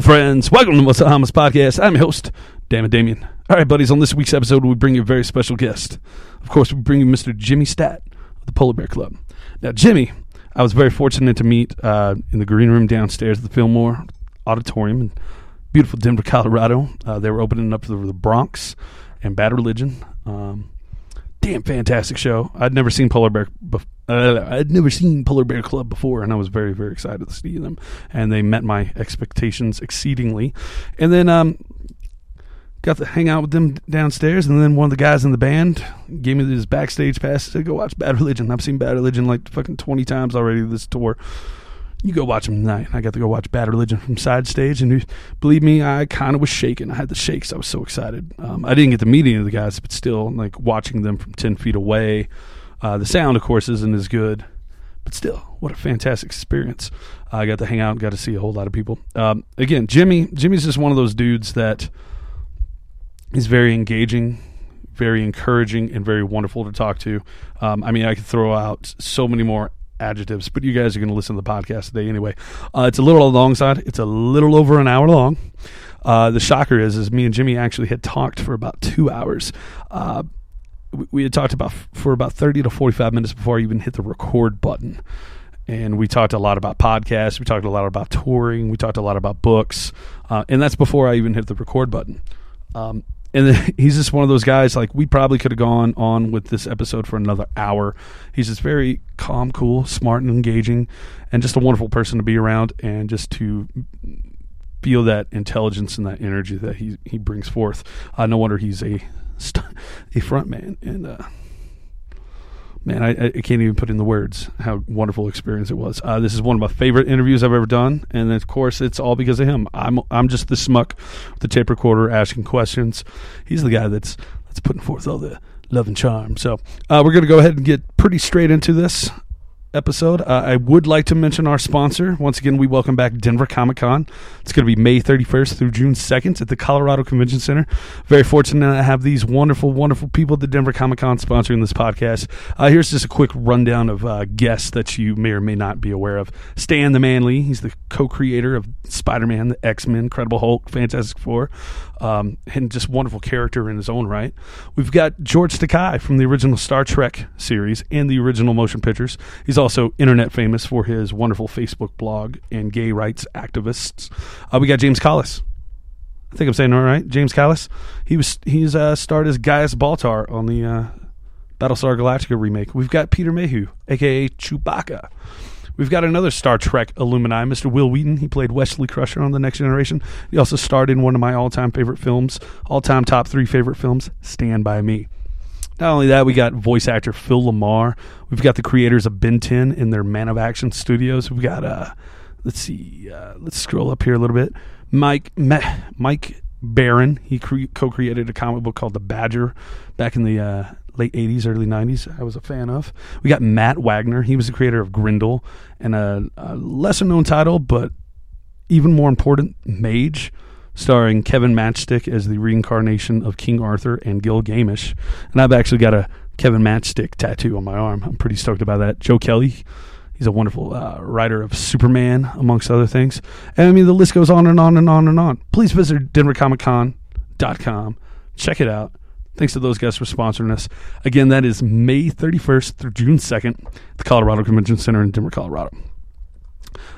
friends. Welcome to Mostly Harmless podcast. I'm your host, Damon Damien. All right, buddies. On this week's episode, we bring you a very special guest. Of course, we bring you Mr. Jimmy Stadt of the Polar Bear Club. Now, Jimmy, I was very fortunate to meet uh, in the green room downstairs at the Fillmore Auditorium in beautiful Denver, Colorado. Uh, they were opening up for the Bronx and Bad Religion. Um, damn fantastic show. I'd never seen Polar Bear. Uh, I'd never seen Polar Bear Club before, and I was very very excited to see them. And they met my expectations exceedingly. And then um, got to hang out with them downstairs. And then one of the guys in the band gave me this backstage pass. to "Go watch Bad Religion." I've seen Bad Religion like fucking twenty times already this tour. You go watch them tonight. I got to go watch Bad Religion from side stage, and believe me, I kind of was shaking. I had the shakes. I was so excited. Um, I didn't get to meet any of the guys, but still, like watching them from ten feet away. Uh, the sound, of course, isn't as good, but still, what a fantastic experience! Uh, I got to hang out, got to see a whole lot of people. Um, again, Jimmy, Jimmy's just one of those dudes that is very engaging, very encouraging, and very wonderful to talk to. Um, I mean, I could throw out so many more adjectives, but you guys are going to listen to the podcast today anyway. Uh, it's a little alongside. It's a little over an hour long. Uh, the shocker is, is me and Jimmy actually had talked for about two hours. Uh, we, we had talked about for about thirty to forty-five minutes before I even hit the record button, and we talked a lot about podcasts. We talked a lot about touring. We talked a lot about books, uh, and that's before I even hit the record button. Um, and he's just one of those guys like we probably could have gone on with this episode for another hour. He's just very calm cool smart and engaging and just a wonderful person to be around and just to feel that intelligence and that energy that he he brings forth. Uh, no wonder he's a a front man and uh man, I, I can't even put in the words how wonderful experience it was. Uh, this is one of my favorite interviews I've ever done, and of course, it's all because of him. I'm I'm just the smuck with the tape recorder asking questions. He's the guy that's that's putting forth all the love and charm. So uh, we're going to go ahead and get pretty straight into this episode. Uh, I would like to mention our sponsor. Once again, we welcome back Denver Comic Con. It's going to be May 31st through June 2nd at the Colorado Convention Center. Very fortunate to have these wonderful, wonderful people at the Denver Comic Con sponsoring this podcast. Uh, here's just a quick rundown of uh, guests that you may or may not be aware of. Stan the Man Lee, he's the co creator of Spider Man, the X Men, Incredible Hulk, Fantastic Four um, and just wonderful character in his own right. We've got George Takei from the original Star Trek series and the original motion pictures. He's also internet famous for his wonderful Facebook blog and gay rights activists. Uh, we got James Callis. I think I'm saying all right. James Callis. He was he's uh, starred as Gaius Baltar on the uh, Battlestar Galactica remake. We've got Peter Mayhew, aka Chewbacca. We've got another Star Trek alumni, Mr. Wil Wheaton. He played Wesley Crusher on The Next Generation. He also starred in one of my all time favorite films, all time top three favorite films, Stand By Me. Not only that, we got voice actor Phil LaMarr. We've got the creators of Ben 10 in their Man of Action studios. We've got, uh, let's see, uh, let's scroll up here a little bit. Mike, Mike Baron. He cre- co-created a comic book called The Badger back in the uh, late 80s, early 90s. I was a fan of. We got Matt Wagner. He was the creator of Grendel and a, a lesser known title, but even more important, Mage, starring Kevin Matchstick as the reincarnation of King Arthur and Gilgamesh. And I've actually got a Kevin Matchstick tattoo on my arm. I'm pretty stoked about that. Joe Kelly. He's a wonderful uh, writer of Superman, amongst other things. And I mean, the list goes on and on and on and on. Please visit DenverComicCon.com. Check it out. Thanks to those guys for sponsoring us. Again, that is May 31st through June 2nd at the Colorado Convention Center in Denver, Colorado.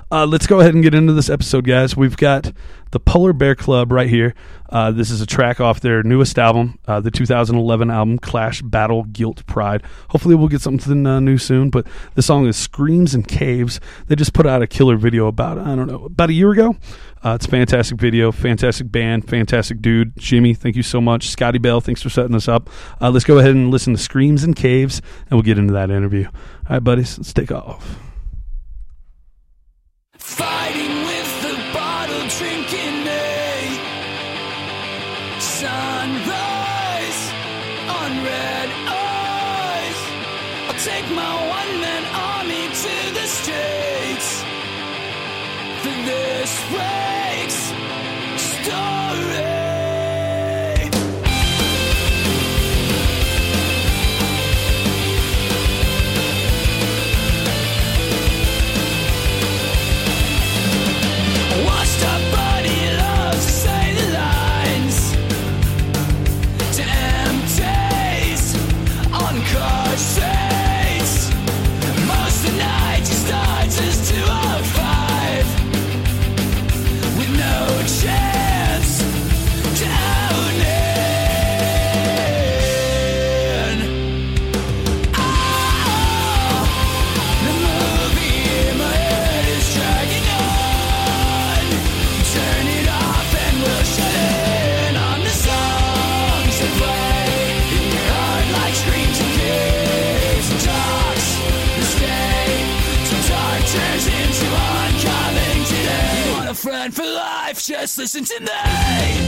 Uh, let's go ahead and get into this episode, guys. We've got the Polar Bear Club right here. Uh, this is a track off their newest album, uh, the 2011 album, Clash Battle Guilt Pride. Hopefully, we'll get something uh, new soon. But the song is Screams in Caves. They just put out a killer video about, I don't know, about a year ago. Uh, it's a fantastic video, fantastic band, fantastic dude. Jimmy, thank you so much. Scotty Bell, thanks for setting us up. Uh, let's go ahead and listen to Screams in Caves, and we'll get into that interview. All right, buddies, let's take off. Fighting with the bottle, drinking a sunrise on red eyes. I'll take my one man army to the streets for this week's Just listen to me.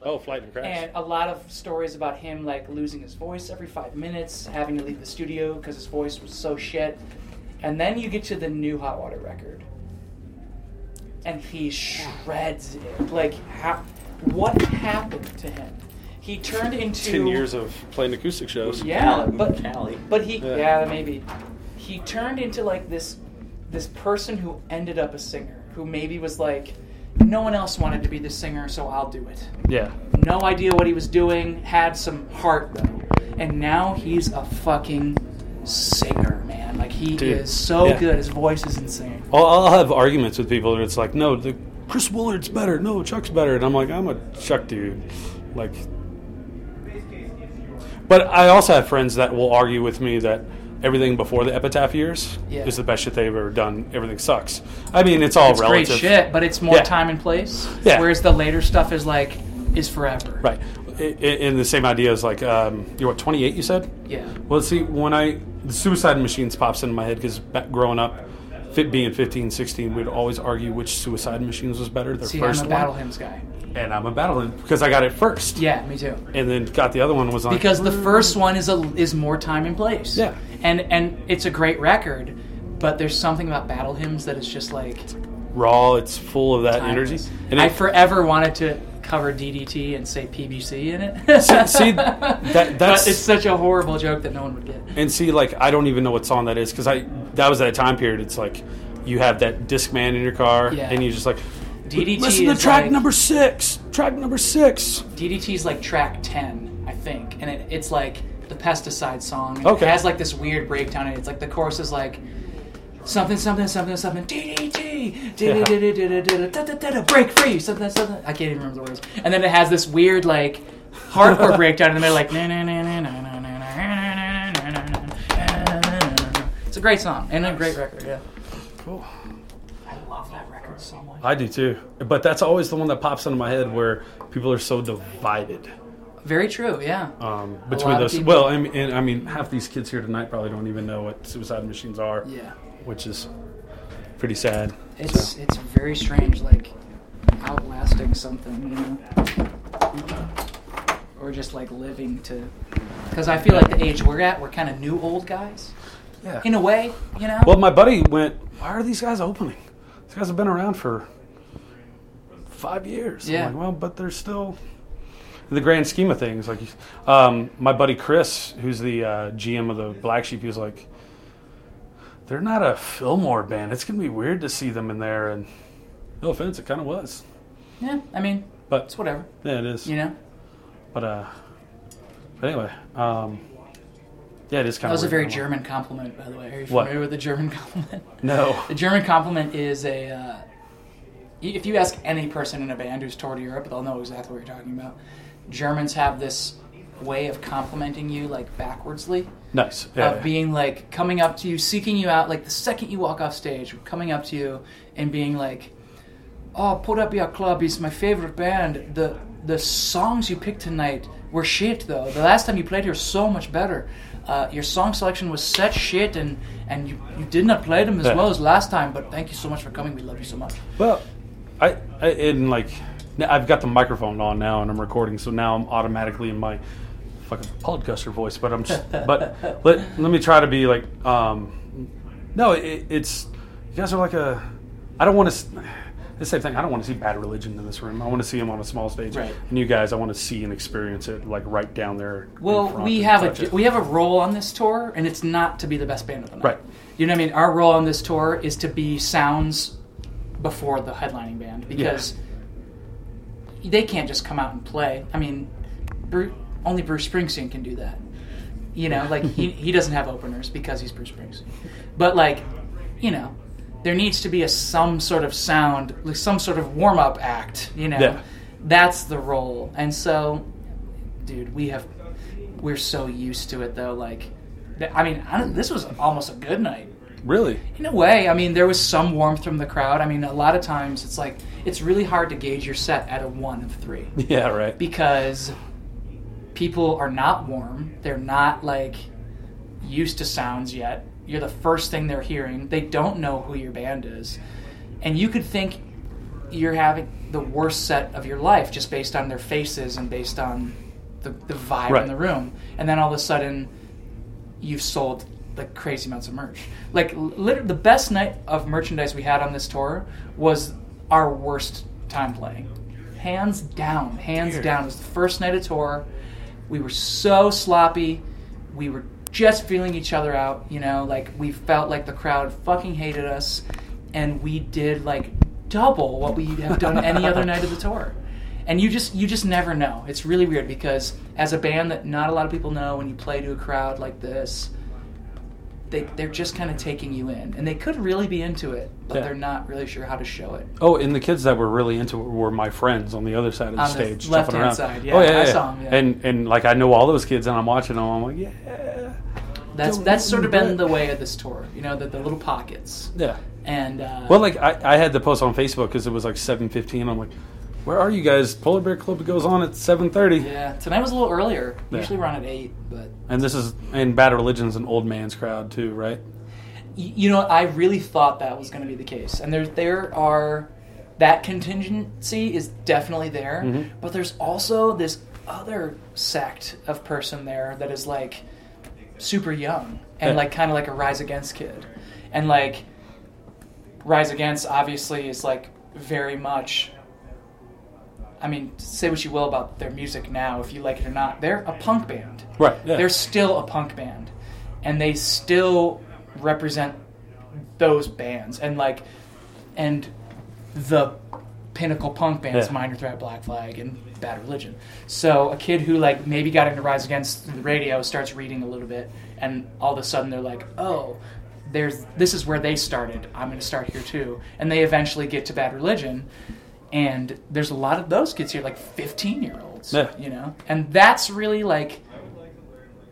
Crash. Oh, flight and crash. And a lot of stories about him like losing his voice every five minutes, having to leave the studio because his voice was so shit. And then you get to the new Hot Water record, and he shreds it. Like, how, what happened to him? He turned into Ten years of playing acoustic shows. yeah, but Cali. but he Yeah. yeah. maybe he turned into like this this person who ended up a singer who maybe was like no one else wanted to be the singer so I'll do it. Yeah. No idea what he was doing, had some heart though. And now he's a fucking singer, man. Like he Dude, is so yeah. good. His voice is insane. I'll, I'll have arguments with people that it's like, no, the Chris Wollard's better. No, Chuck's better. And I'm like, I'm a Chuck dude. Like, but I also have friends that will argue with me that everything before the Epitaph years Yeah. is the best shit they've ever done. Everything sucks. I mean, it's all It's relative. great shit, but it's more Yeah. time and place. Yeah. Whereas the later stuff is like is forever. Right. I- I- And the same idea is like, um, you're what, 28, you said? Yeah. Well, see, when I the Suicide Machines pops into my head because growing up, being 15, 16, we'd always argue which Suicide Machines was better. Their See, first I'm a one, battle hymns guy. And I'm a battle hymn because I got it first, Yeah, me too. and then got the other one was on because the hmm. first one is a is more time and place. Yeah. and and it's a great record, but there's something about battle hymns that is just like raw. It's full of that energy. timeless. And I it, forever wanted to cover DDT and say PBC in it. See- see, that- but that's- it's such a horrible joke that no one would get. and see, like I don't even know what song that is because I that was that time period. It's like you have that Discman in your car, Yeah. and you're just like DDT listen to track like- number six. Track number six. DDT's like track ten, I think, and it, it's like the pesticide song. And Okay. It has like this weird breakdown, and it's like the chorus is like something, something, something, something. DDT, break free, something, something. I can't even remember the words. And then it has this weird like hardcore breakdown in the middle, like. na na na na na na na na na na na na na na. It's a great song and a great record. Yeah. Cool. I love that record so much. I do too, but that's always the one that pops into my head where people are so divided Very true. Yeah. um, between those. Well, I mean, and, I mean, half these kids here tonight probably don't even know what suicide machines are, Yeah. which is pretty sad. It's it's very strange. Like outlasting something, you know, or just like living to. Because I feel like the age we're at, we're kind of new old guys Yeah. in a way, you know. Well, my buddy went. Why are these guys opening? Guys have been around for five years. I'm Yeah. like, well, but they're still. In the grand scheme of things, like um, my buddy Chris, who's the uh, GM of the Black Sheep, he was like, "They're not a Fillmore band. It's gonna be weird to see them in there." And no offense, it kind of was, yeah, I mean, but it's whatever, yeah, it is. you know. But uh, but anyway, um, yeah, it is kind That of was a very German compliment, by the way. Are you What? familiar with the German compliment? No, The German compliment is a. Uh, if you ask any person in a band who's toured Europe, they'll know exactly what you're talking about. Germans have this way of complimenting you, like backwardsly, nice. Yeah, of being like coming up to you, seeking you out, like the second you walk off stage, coming up to you and being like, "Oh, Polar Bear Club is my favorite band. The the songs you picked tonight were shit, though. The last time you played here was so much better. Uh, your song selection was such shit, and and you, you did not play them as Yeah. well as last time. But thank you so much for coming. We love you so much. Well, I, I in like I've got the microphone on now and I'm recording, so now I'm automatically in my fucking podcaster voice. But I'm just, but let let me try to be like um no it, it's you guys are like a I don't want to the same thing I don't want to see bad religion in this room I want to see them on a small stage Right. and you guys I want to see and experience it like right down there Well, we have a it. we have a role on this tour, and it's not to be the best band of the night. Right. You know what I mean? Our role on this tour is to be sounds before the headlining band because they can't just come out and play. I mean, Bru- only Bruce Springsteen can do that. You know, like he, he doesn't have openers because he's Bruce Springsteen. But like, you know, there needs to be a some sort of sound, like some sort of warm up act. You know, Yeah. that's the role. And so, dude, we have we're so used to it though. Like, I mean, I this was almost a good night really in a way. I mean, there was some warmth from the crowd. I mean, a lot of times it's like it's really hard to gauge your set at a one of three yeah right because people are not warm. They're not like used to sounds yet. You're the first thing they're hearing. They don't know who your band is. And you could think you're having the worst set of your life just based on their faces and based on the, the vibe Right. in the room. And then all of a sudden, you've sold like crazy amounts of merch. Like literally, the best night of merchandise we had on this tour was our worst time playing. Hands down, hands down. It was the first night of tour. We were so sloppy. We were just feeling each other out. You know, like we felt like the crowd fucking hated us, and we did like double what we have done any other night of the tour. And you just you just never know. It's really weird because as a band that not a lot of people know, when you play to a crowd like this, they they're just kind of taking you in, and they could really be into it, but Yeah. they're not really sure how to show it. Oh, and the kids that were really into it were my friends on the other side of the the stage, left-hand jumping around. side, yeah. oh yeah, I saw them. yeah. And and like I know all those kids, and I'm watching them. I'm like, yeah, That's that's sort of been the way of this tour, you know, the, the little pockets. yeah. And uh, Well, like I, I had to post on Facebook because it was like 7:15. I'm like, where are you guys? Polar Bear Club goes on at 7:30, yeah, tonight was a little earlier. Yeah. Usually we're on at eight, but and this is and Bad Religion's an old man's crowd too, right? y- you know, I really thought that was going to be the case, and there there are that contingency is definitely there, Mhm. but there's also this other sect of person there that is like super young and Yeah. like kind of like a Rise Against kid, and like Rise Against obviously is like very much. I mean, say what you will about their music now, if you like it or not, they're a punk band Right. Yeah. they're still a punk band and they still represent those bands and like and the pinnacle punk bands Yeah. minor threat black flag and bad religion so a kid who like maybe got into rise against the radio starts reading a little bit and all of a sudden they're like oh there's this is where they started i'm going to start here too and they eventually get to bad religion and there's a lot of those kids here like 15 year olds Yeah. you know and that's really like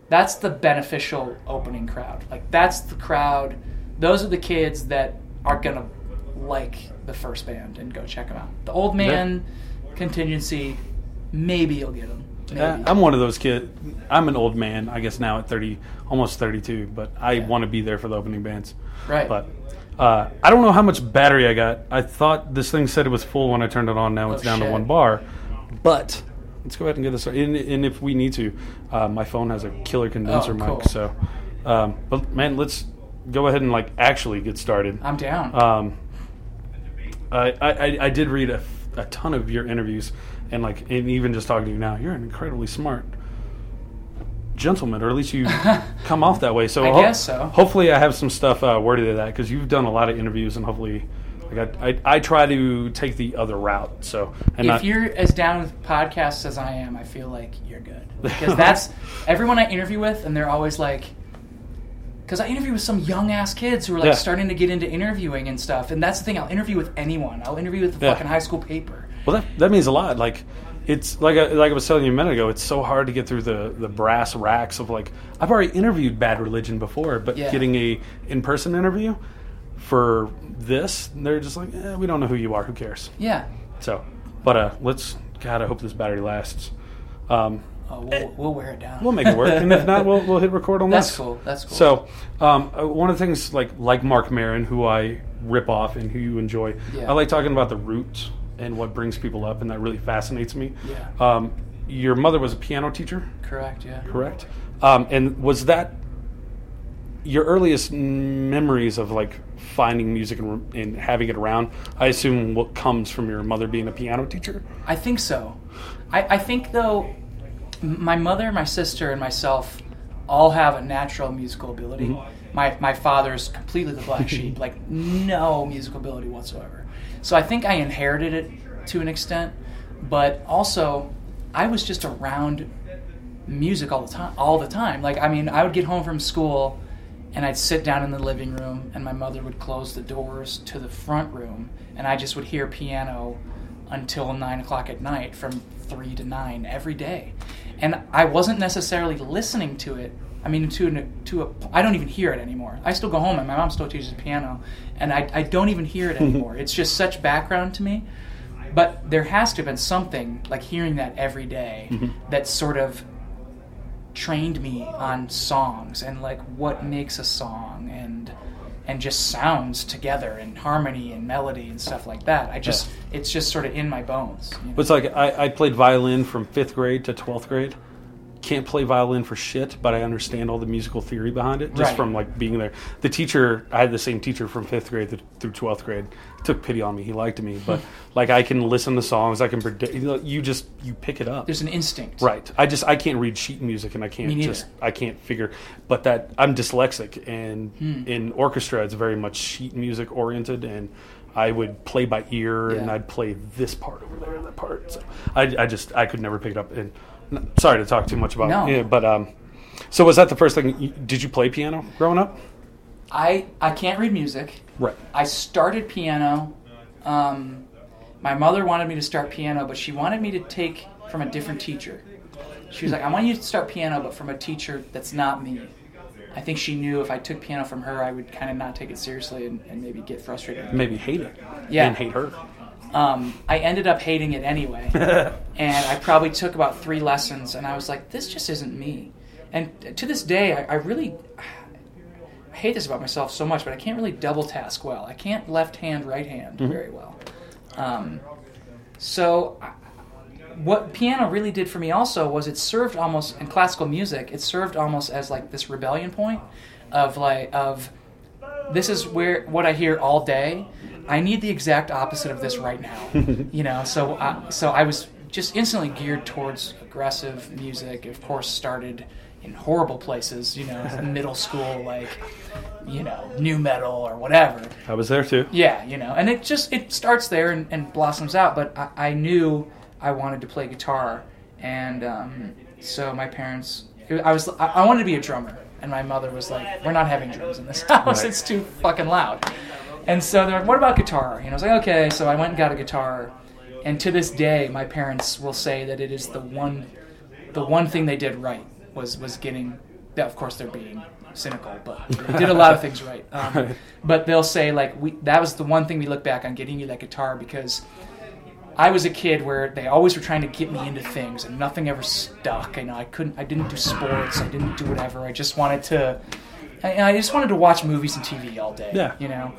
that's the beneficial opening crowd. Like that's the crowd. Those are the kids that are gonna like the first band and go check them out. The old man contingency, maybe you'll get them. Uh, I'm one of those kids. I'm an old man, I guess now at 30, almost 32, but I Yeah. want to be there for the opening bands. right. But Uh, I don't know how much battery I got. I thought this thing said it was full when I turned it on. Now it's Oh, down to one bar. But let's go ahead and get this started. And, and if we need to, uh, my phone has a killer condenser Oh, cool. mic. So, um, but man, let's go ahead and like actually get started. I'm down. Um, I, I, I did read a, a ton of your interviews, and like, and even just talking to you now, you're an incredibly smart gentleman, or at least you come off that way. So I ho- guess so. Hopefully, I have some stuff uh, worded to that because you've done a lot of interviews, and hopefully, like I, I, I try to take the other route. So, if not, you're as down with podcasts as I am, I feel like you're good because that's everyone I interview with, and they're always like, because I interview with some young ass kids who are like Yeah. starting to get into interviewing and stuff, and that's the thing. I'll interview with anyone. I'll interview with the Yeah. fucking high school paper. Well, that, that means a lot. Like, it's like I, like I was telling you a minute ago. It's so hard to get through the, the brass racks of like I've already interviewed Bad Religion before, but Yeah. getting a in person interview for this, they're just like, eh, we don't know who you are. Who cares? Yeah. So, but uh, let's God, I hope this battery lasts. Um, Oh, we'll, we'll wear it down. we'll make it work, and if not, we'll we'll hit record on That's this. That's cool. That's cool. So, um, uh, one of the things like like Marc Maron, who I rip off and who you enjoy, Yeah. I like talking about the roots and what brings people up, and that really fascinates me. Yeah. Um, your mother was a piano teacher, correct. Yeah. correct? Um, and was that your earliest memories of like finding music and, and having it around? I assume what comes from your mother being a piano teacher. I think so. I, I think though, my mother, my sister, and myself all have a natural musical ability. Mm-hmm. My my father's completely the black sheep, like no musical ability whatsoever. So I think I inherited it to an extent, but also I was just around music all the time. All the time. Like I mean, I would get home from school. And I'd sit down in the living room, and my mother would close the doors to the front room, and I just would hear piano until nine o'clock at night from three to nine every day. And I wasn't necessarily listening to it. I mean, to an, to a, I don't even hear it anymore. I still go home and my mom still teaches piano, and I, I don't even hear it anymore. it's just such background to me. But there has to have been something like hearing that every day mm-hmm. that sort of trained me on songs and like what makes a song and and just sounds together and harmony and melody and stuff like that. I just it's just sort of in my bones. you know? It's like I, I played violin from fifth grade to twelfth grade. Can't play violin for shit, but I understand all the musical theory behind it just Right. from like being there. The teacher, I had the same teacher from fifth grade through twelfth grade. Took pity on me. He liked me, but like I can listen to songs. I can predict. You, know, you just you pick it up. There's an instinct. Right. I just I can't read sheet music and I can't just I can't figure. But that I'm dyslexic and Hmm. in orchestra it's very much sheet music oriented and I would play by ear and I'd play this part over there and that part. So I, I just I could never pick it up. And sorry to talk too much about No. it. Yeah, but um, so was that the first thing? You, did you play piano growing up? I I can't read music. Right. I started piano. Um, my mother wanted me to start piano, but she wanted me to take from a different teacher. She was like, "I want you to start piano, but from a teacher that's not me." I think she knew if I took piano from her, I would kind of not take it seriously and, and maybe get frustrated. Maybe hate it. Yeah. And hate her. Um, I ended up hating it anyway, and I probably took about three lessons, and I was like, "This just isn't me." And to this day, I, I really I hate this about myself so much, but I can't really double task well. I can't left hand, right hand very well. Um, so, I- what piano really did for me also was it served almost in classical music. It served almost as like this rebellion point of like of this is where what I hear all day. I need the exact opposite of this right now. you know, so I, so I was just instantly geared towards aggressive music. Of course, started in horrible places. You know, middle school, like you know, new metal or whatever. I was there too. Yeah, you know, and it just it starts there and, and blossoms out. But I, I knew I wanted to play guitar, and um, so my parents, I was I, I wanted to be a drummer, and my mother was like, "We're not having drums in this house; Right. it's too fucking loud." And so they're like, "What about guitar?" And I was like, "Okay." So I went and got a guitar, and to this day, my parents will say that it is the one, the one thing they did right was was getting. Yeah, of course, they're being cynical, but they did a lot of things right. Um. But they'll say like, "We that was the one thing we look back on getting you that guitar because." I was a kid where they always were trying to get me into things, and nothing ever stuck. You know, I couldn't, I didn't do sports, I didn't do whatever. I just wanted to, I, I just wanted to watch movies and TV all day. Yeah. You know,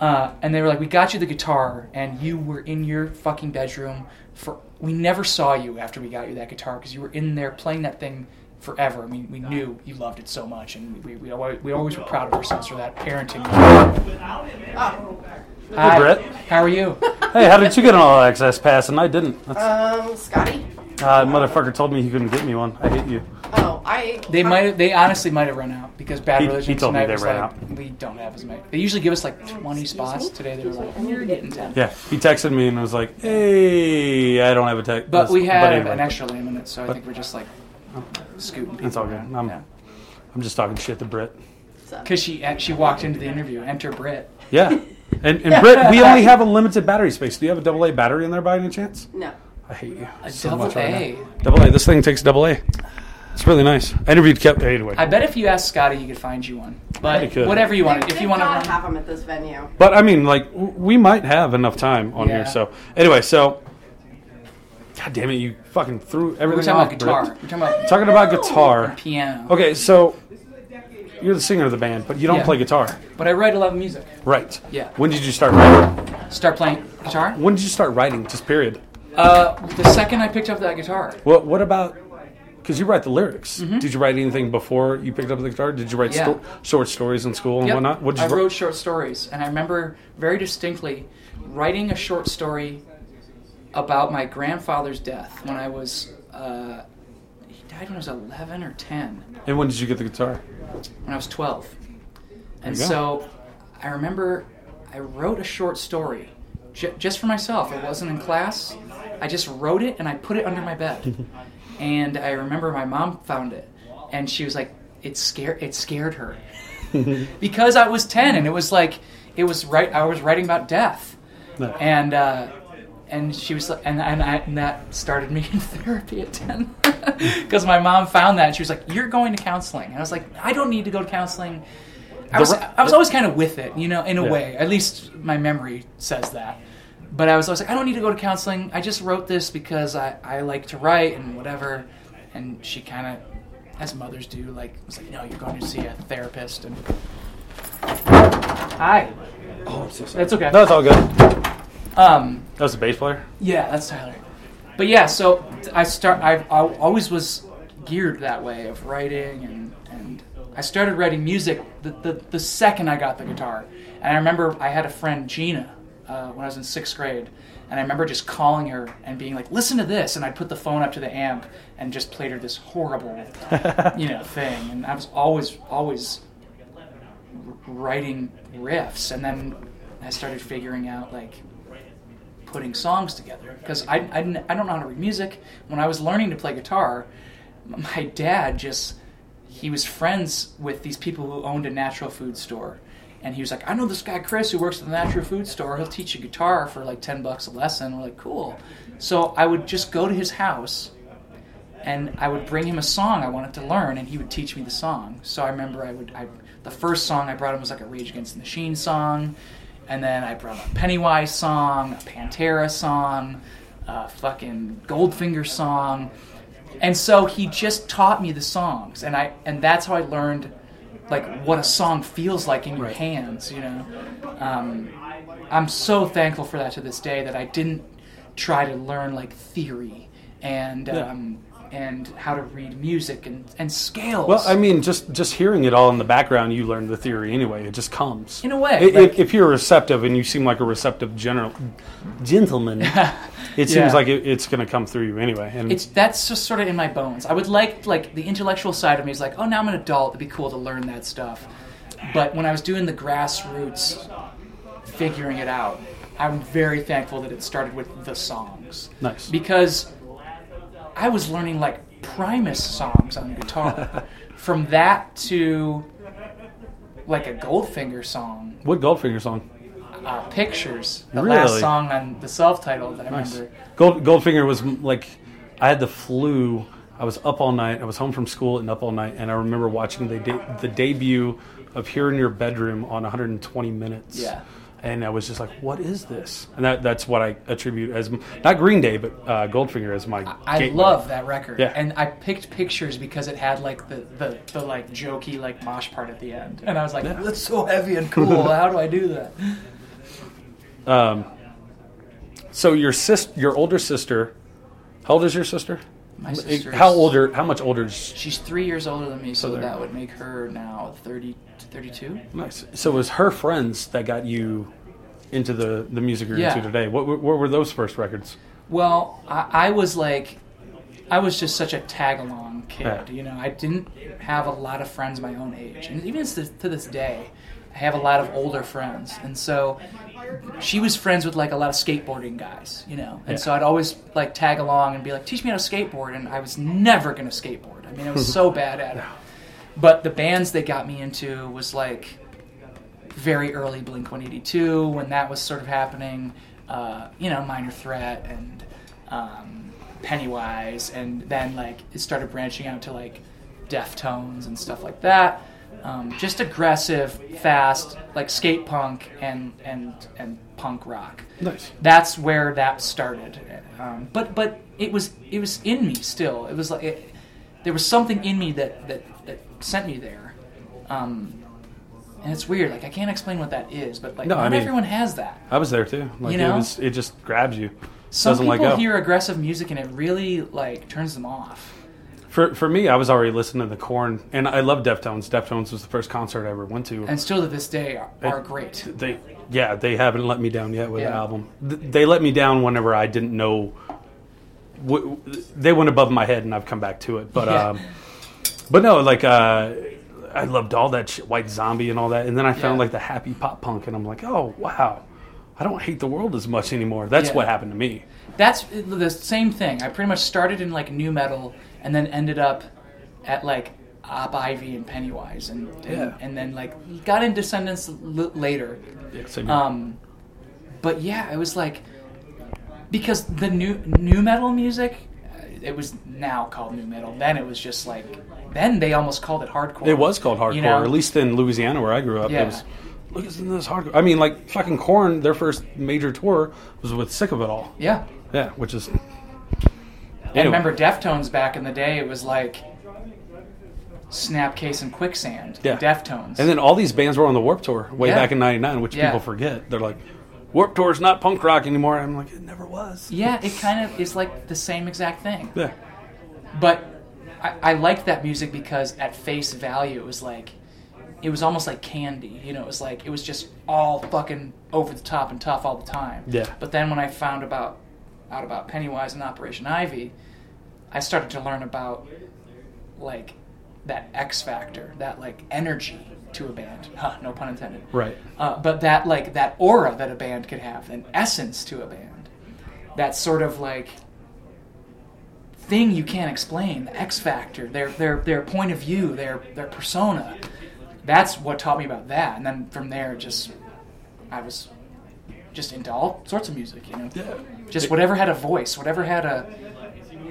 Uh, and they were like, "We got you the guitar, and you were in your fucking bedroom for. We never saw you after we got you that guitar because you were in there playing that thing forever. I mean, we knew you loved it so much, and we we, always, we always were proud of ourselves for that parenting." Hi, Brett. How are you? Hey, how did you get an all access pass and I didn't? That's, Um, Scotty? uh, motherfucker told me he couldn't get me one. I hate you. Oh, I. They might. They honestly might have run out because Bad He- Religion he told me tonight they was ran like, out. we don't have as many. They usually give us like 20 spots. Today they were like, you're getting 10. Yeah, he texted me and was like, "Hey, I don't have a text." But we have anyway, an extra laminate, so I think we're just like scooting people. It's all good. I'm- Yeah. I'm just talking shit to Britt. Because she she walked into the interview, enter Brit. Yeah, and and Britt, we only have a limited battery space. Do you have a double A battery in there by any chance? No. I hate you A so double much right A. now. Double A. This thing takes double A. It's really nice. I interviewed Kev. Anyway, I bet if you asked Scotty, he could find you one. But He could. whatever you want, if you want to gotta have them at this venue. but I mean, like, w- we might have enough time on Yeah. here. So anyway, so God damn it, you fucking threw everything. we're talking about off, guitar. Britt. We're talking about Talking about guitar. piano. Okay, so you're the singer of the band, but you don't Yeah. play guitar, But I write a lot of music. right? Yeah. When did you start writing? Start playing guitar. When did you start writing? Just period. Uh, the second I picked up that guitar. What What about? Because you write the lyrics. Did you write anything before you picked up the guitar? Did you write Mm-hmm. Yeah. sto- short stories in school and Yep. whatnot? What did I you wrote short stories, and I remember very distinctly writing a short story about my grandfather's death when I was. Uh, died when I was 11 or 10. And when did you get the guitar? when I was 12. And so I remember I wrote a short story j- just for myself. It wasn't in class. I just wrote it and I put it under my bed. and I remember my mom found it and she was like, it scared, it scared her. because I was 10 and it was like, it was right, I was writing about death. No. And, uh, and she was like, and, and, I, and that started me in therapy at 10. Because my mom found that and she was like, You're going to counseling. And I was like, I don't need to go to counseling. I was, I was always kind of with it, you know, in a Yeah. way. At least my memory says that. But I was always like, I don't need to go to counseling. I just wrote this because I, I like to write and whatever. And she kind of, as mothers do, like, was like, No, you're going to see a therapist. And Hi. Oh, so. That's okay. No, it's all good. Um, That was the bass player. yeah, that's Tyler. But yeah, so I start. I, I always was geared that way of writing, and and I started writing music the, the, the second I got the guitar. And I remember I had a friend Gina uh, when I was in sixth grade, and I remember just calling her and being like, "Listen to this," and I put the phone up to the amp and just played her this horrible, you know, thing. And I was always always writing riffs, and then I started figuring out like putting songs together because I, I, I don't know how to read music. When I was learning to play guitar, my dad just he was friends with these people who owned a natural food store. And he was like, I know this guy Chris who works at the natural food store. He'll teach you guitar for like ten bucks a lesson. We're like, cool. So I would just go to his house, and I would bring him a song I wanted to learn, and he would teach me the song. So I remember I would, I, the first song I brought him was like a Rage Against the Machine song, and then I brought a Pennywise song, a Pantera song, a fucking Goldfinger song, and so he just taught me the songs, and I, and that's how I learned, like what a song feels like in your Right. hands, you know. Um, I'm so thankful for that to this day that I didn't try to learn like theory and Yeah. And how to read music and, and scales. Well, I mean, just just hearing it all in the background, you learn the theory anyway. It just comes. In a way, I- if, like- if you're receptive and you seem like a receptive general gentleman, it seems Yeah. like it, it's going to come through you anyway. And it's that's just sort of in my bones. I would like like the intellectual side of me is like, oh, now I'm an adult. It'd be cool to learn that stuff. But when I was doing the grassroots, figuring it out, I'm very thankful that it started with the songs. Nice. Because I was learning like Primus songs on guitar. From that to like a Goldfinger song, what Goldfinger song? uh, Pictures, the Really? last song on the self-titled that I Nice. remember. Gold, Goldfinger was like, I had the flu. I was up all night. I was home from school and up all night, and I remember watching the de- the debut of "Here in Your Bedroom" on 120 minutes. Yeah. And I was just like, "What is this?" And that, that's what I attribute as not Green Day, but uh, Goldfinger as my. I gateway. love that record. Yeah. And I picked pictures because it had like the, the, the like jokey like mosh part at the end. And I was like, Yeah. that's so heavy and cool. How do I do that? Um, so your sis, your older sister, how old is your sister? My sister's- How older? How much older is She's three years older than me, so, there- that would make her now 30 to 32. Nice. So it was her friends that got you into the, the music you're Yeah. into today. What, were- what were those first records? Well, I, I was like, I was just such a tag along kid. Yeah. You know, I didn't have a lot of friends my own age, and even to, to this day, I have a lot of older friends, and so she was friends with like a lot of skateboarding guys. You know, and Yeah. so I'd always like tag along and be like, "Teach me how to skateboard," and I was never gonna skateboard. I mean, I was so bad at it. But the bands they got me into was like very early Blink 182 when that was sort of happening. Uh, you know, Minor Threat and um, Pennywise, and then like it started branching out to like Deftones and stuff like that. Um, just aggressive, fast, like skate punk and and and punk rock. Nice. That's where that started. Um, but but it was it was in me still. It was like it, there was something in me that that, that sent me there. Um, and it's weird. Like I can't explain what that is, but like No, not I mean- everyone has that. I was there too. Like You know? it was, it just grabs you. Some Doesn't people hear aggressive music and it really like turns them off. For for me, I was already listening to the Korn, and I love Deftones. Deftones was the first concert I ever went to. And still to this day are, are great. They, yeah, they haven't let me down yet with the album. They let me down whenever I didn't know. They went above my head, and I've come back to it. But Yeah. um, but no, like uh, I loved all that shit, White Zombie and all that, and then I found Yeah. like the happy pop punk, and I'm like, oh wow, I don't hate the world as much anymore. That's Yeah. what happened to me. That's the same thing. I pretty much started in like new metal and then ended up at like Op Ivy and Pennywise and and, Yeah. and then like got in Descendents l- later. Yeah, same. Um, but yeah, it was like because the new new metal music, it was now called new metal. Then it was just like then they almost called it hardcore. It was called hardcore, You know? at least in Louisiana where I grew up. Yeah. It was, look, isn't this hardcore? I mean, like fucking Korn, their first major tour was with Sick of It All. Yeah. Yeah, which is. I remember Deftones back in the day. It was like Snapcase and Quicksand. Yeah. Deftones. And then all these bands were on the Warped Tour way Yeah. back in '99, which Yeah. people forget. They're like, Warped Tour's not punk rock anymore. I'm like, it never was. yeah, it kind of is like the same exact thing. Yeah. But I, I liked that music because at face value, it was like, it was almost like candy. You know, it was like, it was just all fucking over the top and tough all the time. Yeah. But then when I found about out about Pennywise and Operation Ivy, I started to learn about like that X factor, that like energy to a band. Huh, no pun intended. Right. Uh, but that like that aura that a band could have, an essence to a band, that sort of like thing you can't explain, the X factor, their their their point of view, their their persona. That's what taught me about that, and then from there, just I was just into all sorts of music, you know. Yeah. Just whatever had a voice, whatever had a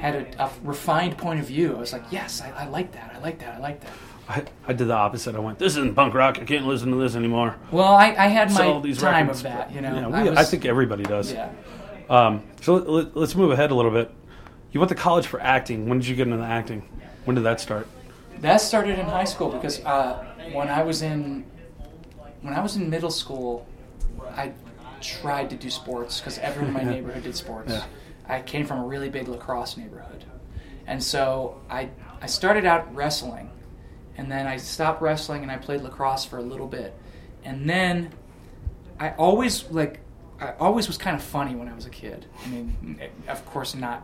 had a, a refined point of view. I was like, yes, I, I like that. I like that. I like that. I, I did the opposite. I went, this isn't punk rock. I can't listen to this anymore. Well, I, I had my these time records. of that, you know. Yeah, we, I, I, think everybody does. Yeah. Um, so let, let's move ahead a little bit. You went to college for acting. When did you get into acting? When did that start? That started in high school because uh, when I was in when I was in middle school, I tried to do sports because everyone in my neighborhood did sports. Yeah. I came from a really big lacrosse neighborhood, and so I I started out wrestling, and then I stopped wrestling and I played lacrosse for a little bit, and then I always like I always was kind of funny when I was a kid. I mean, of course not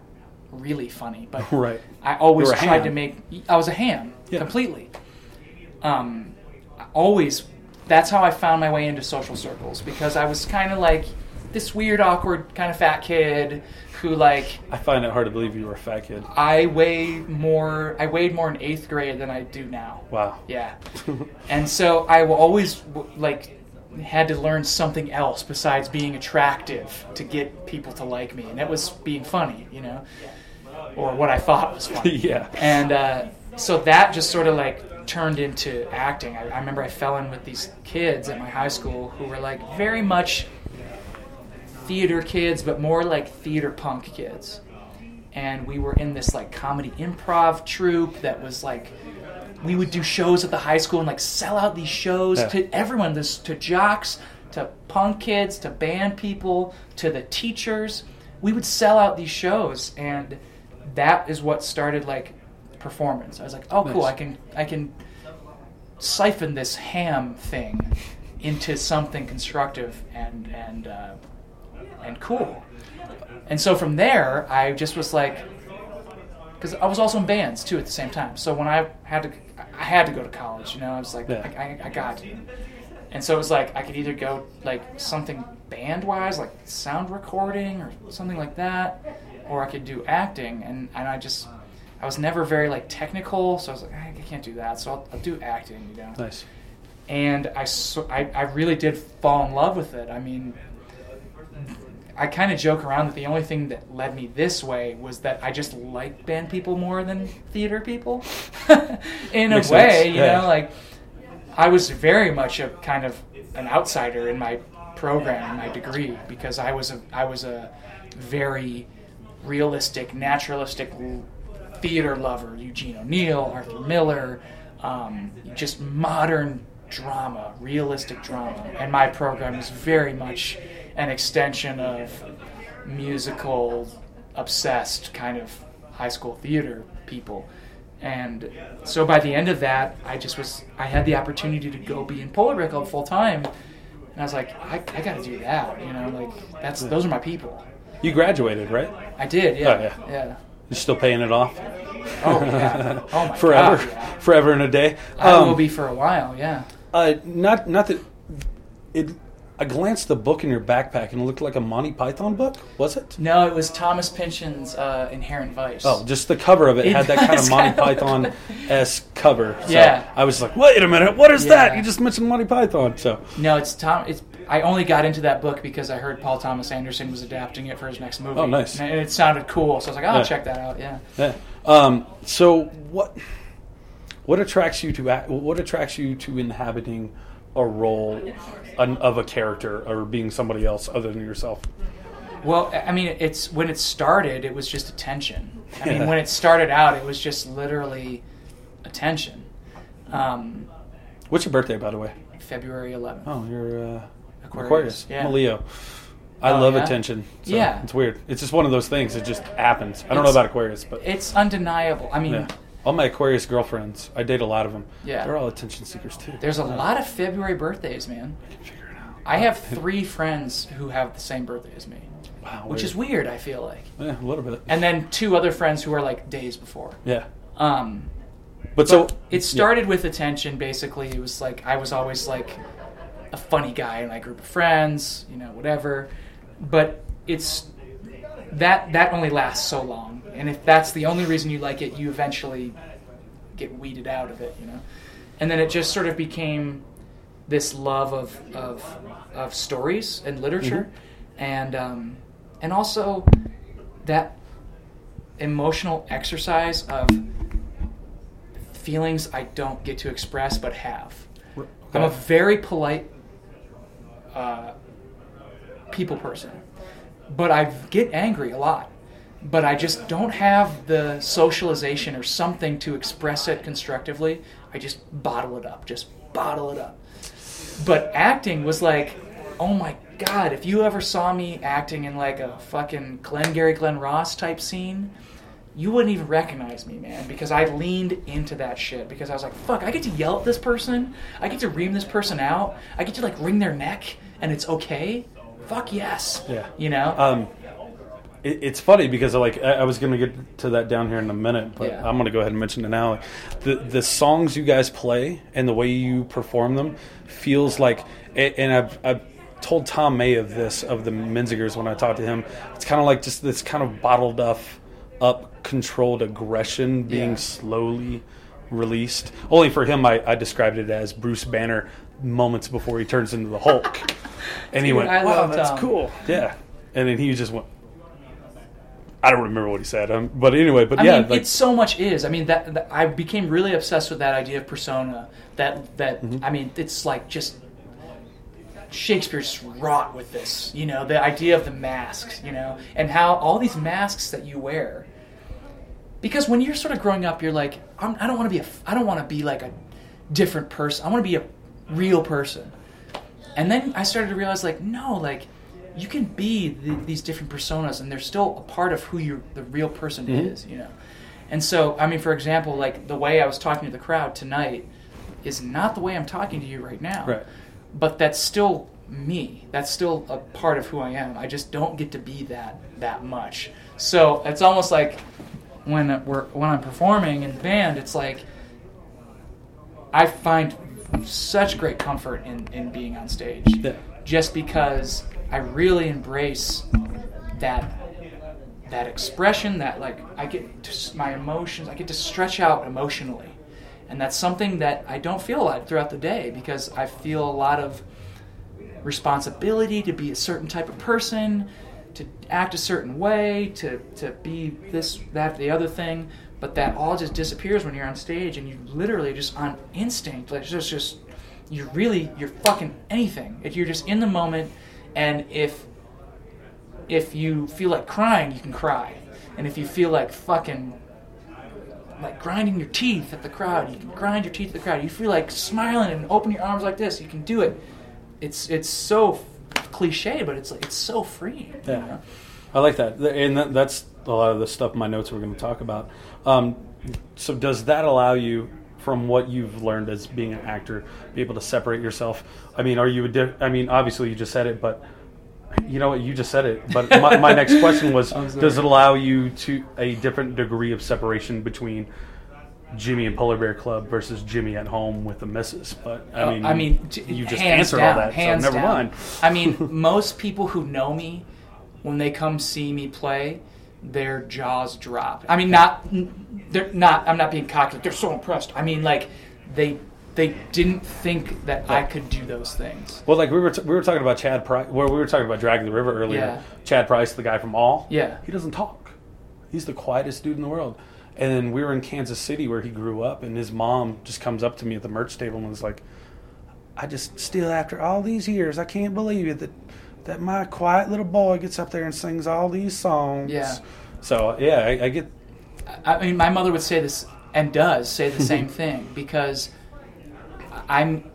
really funny, but Right. I always You were a tried ham. to make. I was a ham Yeah. completely. Um, I always. That's how I found my way into social circles because I was kind of like this weird, awkward, kind of fat kid who like I find it hard to believe you were a fat kid. I weigh more. I weighed more in eighth grade than I do now. Wow. Yeah, and so I will always like had to learn something else besides being attractive to get people to like me, and that was being funny, you know, or what I thought was funny. yeah. And uh, so that just sort of like turned into acting. I, I remember I fell in with these kids at my high school who were like very much theater kids, but more like theater punk kids. And we were in this like comedy improv troupe that was like we would do shows at the high school and like sell out these shows Yeah. to everyone, this to jocks, to punk kids to band people to the teachers. We would sell out these shows, and that is what started like performance. I was like, oh, cool, Nice. I can I can siphon this ham thing into something constructive and and uh, and cool. And so from there, I just was like, because I was also in bands too at the same time. So when I had to, I had to go to college. You know, I was like, Yeah. I, I, I got to. And so it was like I could either go like something band wise, like sound recording or something like that, or I could do acting. And and I just, I was never very like technical, so I was like, ah, I can't do that. So I'll, I'll do acting. You know Nice. and I, so, I, I really did fall in love with it. I mean, I kind of joke around that the only thing that led me this way was that I just like band people more than theater people. in Makes a way, sense, you yeah. know, like I was very much a kind of an outsider in my program, in my degree, because I was a I was a very realistic, naturalistic theater lover. Eugene O'Neill, Arthur Miller, um, just modern drama, realistic drama, and my program is very much an extension of musical obsessed kind of high school theater people. And so by the end of that, I just was, I had the opportunity to go be in Polar Bear Club full time. And I was like, I, I got to do that, you know, like that's, those are my people. You graduated, right? I did, yeah. Oh, yeah. yeah. You're still paying it off Oh, yeah. Oh, my forever, God, yeah. forever and a day. I Um, will be for a while, yeah. Uh, not not that it. I glanced at the book in your backpack and it looked like a Monty Python book. Was it? No, it was Thomas Pynchon's uh, Inherent Vice. Oh, just the cover of it, It had that kind of Monty Python esque cover. So Yeah. I was like, wait a minute, what is that? You just mentioned Monty Python. So No, it's Tom. It's I only got into that book because I heard Paul Thomas Anderson was adapting it for his next movie. Oh, nice. And it sounded cool, so I was like, oh, I'll Yeah. check that out. Yeah. yeah. Um, so what what attracts you to what attracts you to inhabiting a role an, of a character or being somebody else other than yourself? Well, I mean, it's when it started, it was just attention. I Yeah. mean, when it started out, it was just literally attention. Um, What's your birthday, by the way? February 11th. Oh, you're uh, Aquarius, Aquarius. yeah. I'm a Leo. I Oh, love yeah? attention. So Yeah. It's weird. It's just one of those things. It just happens. I don't know about Aquarius, but It's undeniable. I mean. All my Aquarius girlfriends, I date a lot of them. Yeah. They're all attention seekers too. there's a lot of February birthdays, man. I can figure it out. I have three friends who have the same birthday as me, Wow. which is weird. I feel like, Yeah, a little bit. and then two other friends who are like days before. yeah. Um, But so it started with attention. Basically, it was like I was always like a funny guy in my group of friends, you know, whatever. But it's that that only lasts so long, and if that's the only reason you like it, you eventually get weeded out of it, you know. And then it just sort of became this love of of, of stories and literature, and um, and also that emotional exercise of feelings I don't get to express but have. I'm a very polite uh, people person, but I get angry a lot. But I just don't have the socialization or something to express it constructively. I just bottle it up, just bottle it up. But acting was like, oh my god, if you ever saw me acting in like a fucking Glengarry Glen Ross type scene, you wouldn't even recognize me, man, because I leaned into that shit. Because I was like, fuck, I get to yell at this person, I get to ream this person out, I get to like wring their neck, and it's okay. Fuck yes. Yeah. You know? Um, it, it's funny because like I, I was going to get to that down here in a minute, but Yeah. I'm going to go ahead and mention it now. Like, the the songs you guys play and the way you perform them feels like, and I've. I've told Tom May of this of the Menzingers when I talked to him. It's kind of like just this kind of bottled up, up controlled aggression being Yeah. slowly released. Only for him, I, I described it as Bruce Banner moments before he turns into the Hulk, and he went, I "Wow, that's Tom." cool." Yeah, and then he just went. I don't remember what he said, um, but anyway, but I yeah, mean, like, it so much is. I mean, that, that I became really obsessed with that idea of persona. That that Mm-hmm. I mean, it's like just Shakespeare's wrought with this. You know, the idea of the masks. You know, and how all these masks that you wear. Because when you're sort of growing up, you're like, I'm, I don't want to be a. I don't want to be like a different person. I want to be a real person. And then I started to realize, like, no, like, you can be th these different personas, and they're still a part of who you the real person Mhm. is, you know. And so, I mean, for example, like the way I was talking to the crowd tonight is not the way I'm talking to you right now. Right. But that's still me. That's still a part of who I am. I just don't get to be that that much. So it's almost like when we're when I'm performing in the band, it's like I find such great comfort in, in being on stage. Yeah. Just because I really embrace that that expression that like I get to, my emotions I get to stretch out emotionally. And that's something that I don't feel a lot throughout the day because I feel a lot of responsibility to be a certain type of person, to act a certain way, to, to be this, that, the other thing. But that all just disappears when you're on stage and you literally just on instinct, like just, just, you're really, you're fucking anything. If you're just in the moment and if, if you feel like crying, you can cry. And if you feel like fucking like grinding your teeth at the crowd. You can grind your teeth at the crowd. You feel like smiling and open your arms like this. You can do it. It's it's so cliche, but it's like it's so freeing. you Yeah. know? I like that, and that's a lot of the stuff in my notes we're going to talk about. Um, so, does that allow you, from what you've learned as being an actor, be able to separate yourself? I mean, are you? A di- I mean, obviously you just said it, but you know what? You just said it. But my, my next question was: Does it allow you to a different degree of separation between? Jimmy and Polar Bear Club versus Jimmy at home with the missus, but I Oh, mean, I mean, you just answered down, all that, so never down. mind. I mean, most people who know me, when they come see me play, their jaws drop. I mean, not they're not. I'm not being cocky. They're so impressed. I mean, like they they didn't think that I could do those things. Well, like we were, t- we were talking about Chad Price. Well, we were talking about Dragging the River earlier. Yeah. Chad Price, the guy from All. Yeah. He doesn't talk. He's the quietest dude in the world. And then we were in Kansas City where he grew up, and his mom just comes up to me at the merch table and was like, "I just still after all these years, I can't believe it that that my quiet little boy gets up there and sings all these songs." Yeah. So yeah, I, I get. I mean, my mother would say this and does say the same thing because I'm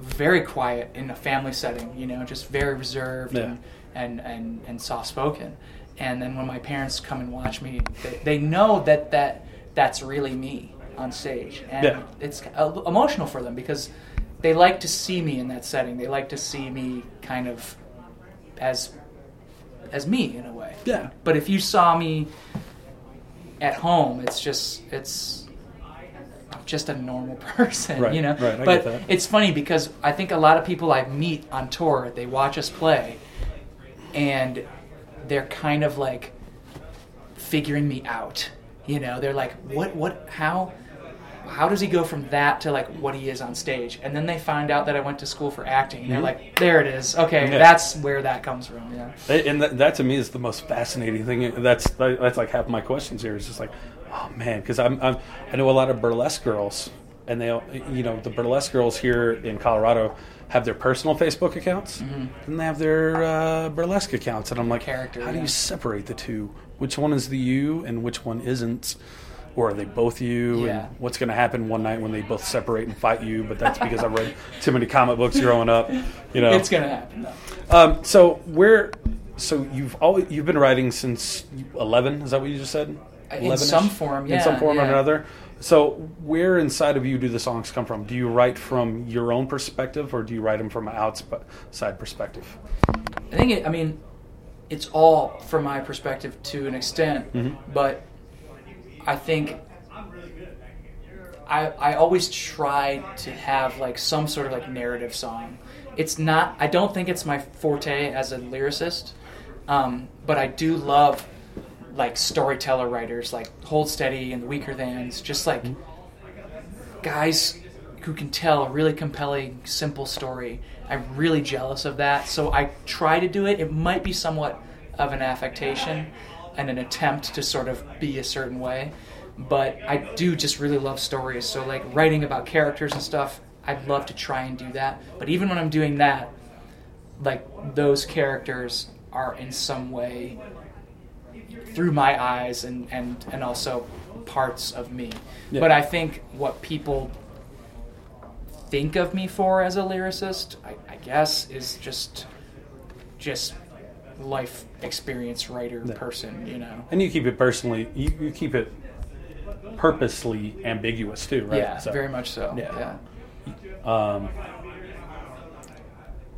very quiet in a family setting, you know, just very reserved Yeah. and, and, and, and soft spoken. And then when my parents come and watch me, they, they know that, that that's really me on stage. And Yeah. it's emotional for them because they like to see me in that setting. They like to see me kind of as as me in a way. Yeah. But if you saw me at home, it's just it's I'm just a normal person, Right, you know. right, I but get that. it's funny because I think a lot of people I meet on tour, they watch us play, and they're kind of like figuring me out. You know, they're like, what, what, how, how does he go from that to like what he is on stage? And then they find out that I went to school for acting, and they're like, there it is. Okay, Mm-hmm. Yeah. that's where that comes from. Yeah. And that, that to me is the most fascinating thing. That's that's like half my questions here. Is just like, oh man, because I'm, I'm I know a lot of burlesque girls, and they you know the burlesque girls here in Colorado have their personal Facebook accounts, and they have their uh, burlesque accounts, and I'm like, Mm-hmm. Character, how do you separate the two? Which one is the you, and which one isn't? Or are they both you? Yeah. And what's going to happen one night when they both separate and fight you? But that's because I read too many comic books growing up. You know, It's gonna happen though. um, so where, so you've always you've been writing since eleven? Is that what you just said? In 11-ish? some form, In some yeah, form or another. So where inside of you do the songs come from? Do you write from your own perspective, or do you write them from an outside perspective? I think it, I mean, it's all from my perspective to an extent, Mm-hmm. but I think I I always try to have like some sort of like narrative song. It's not. I don't think it's my forte as a lyricist, um, but I do love like storyteller writers like Hold Steady and the Weakerthans, just like guys who can tell a really compelling, simple story. I'm really jealous of that, so I try to do it. It might be somewhat of an affectation and an attempt to sort of be a certain way, but I do just really love stories. So, like writing about characters and stuff, I'd love to try and do that. But even when I'm doing that, like those characters are in some way through my eyes and, and, and also parts of me. Yeah. But I think what people think of me for as a lyricist, I, I guess, is just just life experience writer person. You know. And you keep it personally. You, you keep it purposely ambiguous too, right? Yeah, So, very much so. Yeah. yeah. Um,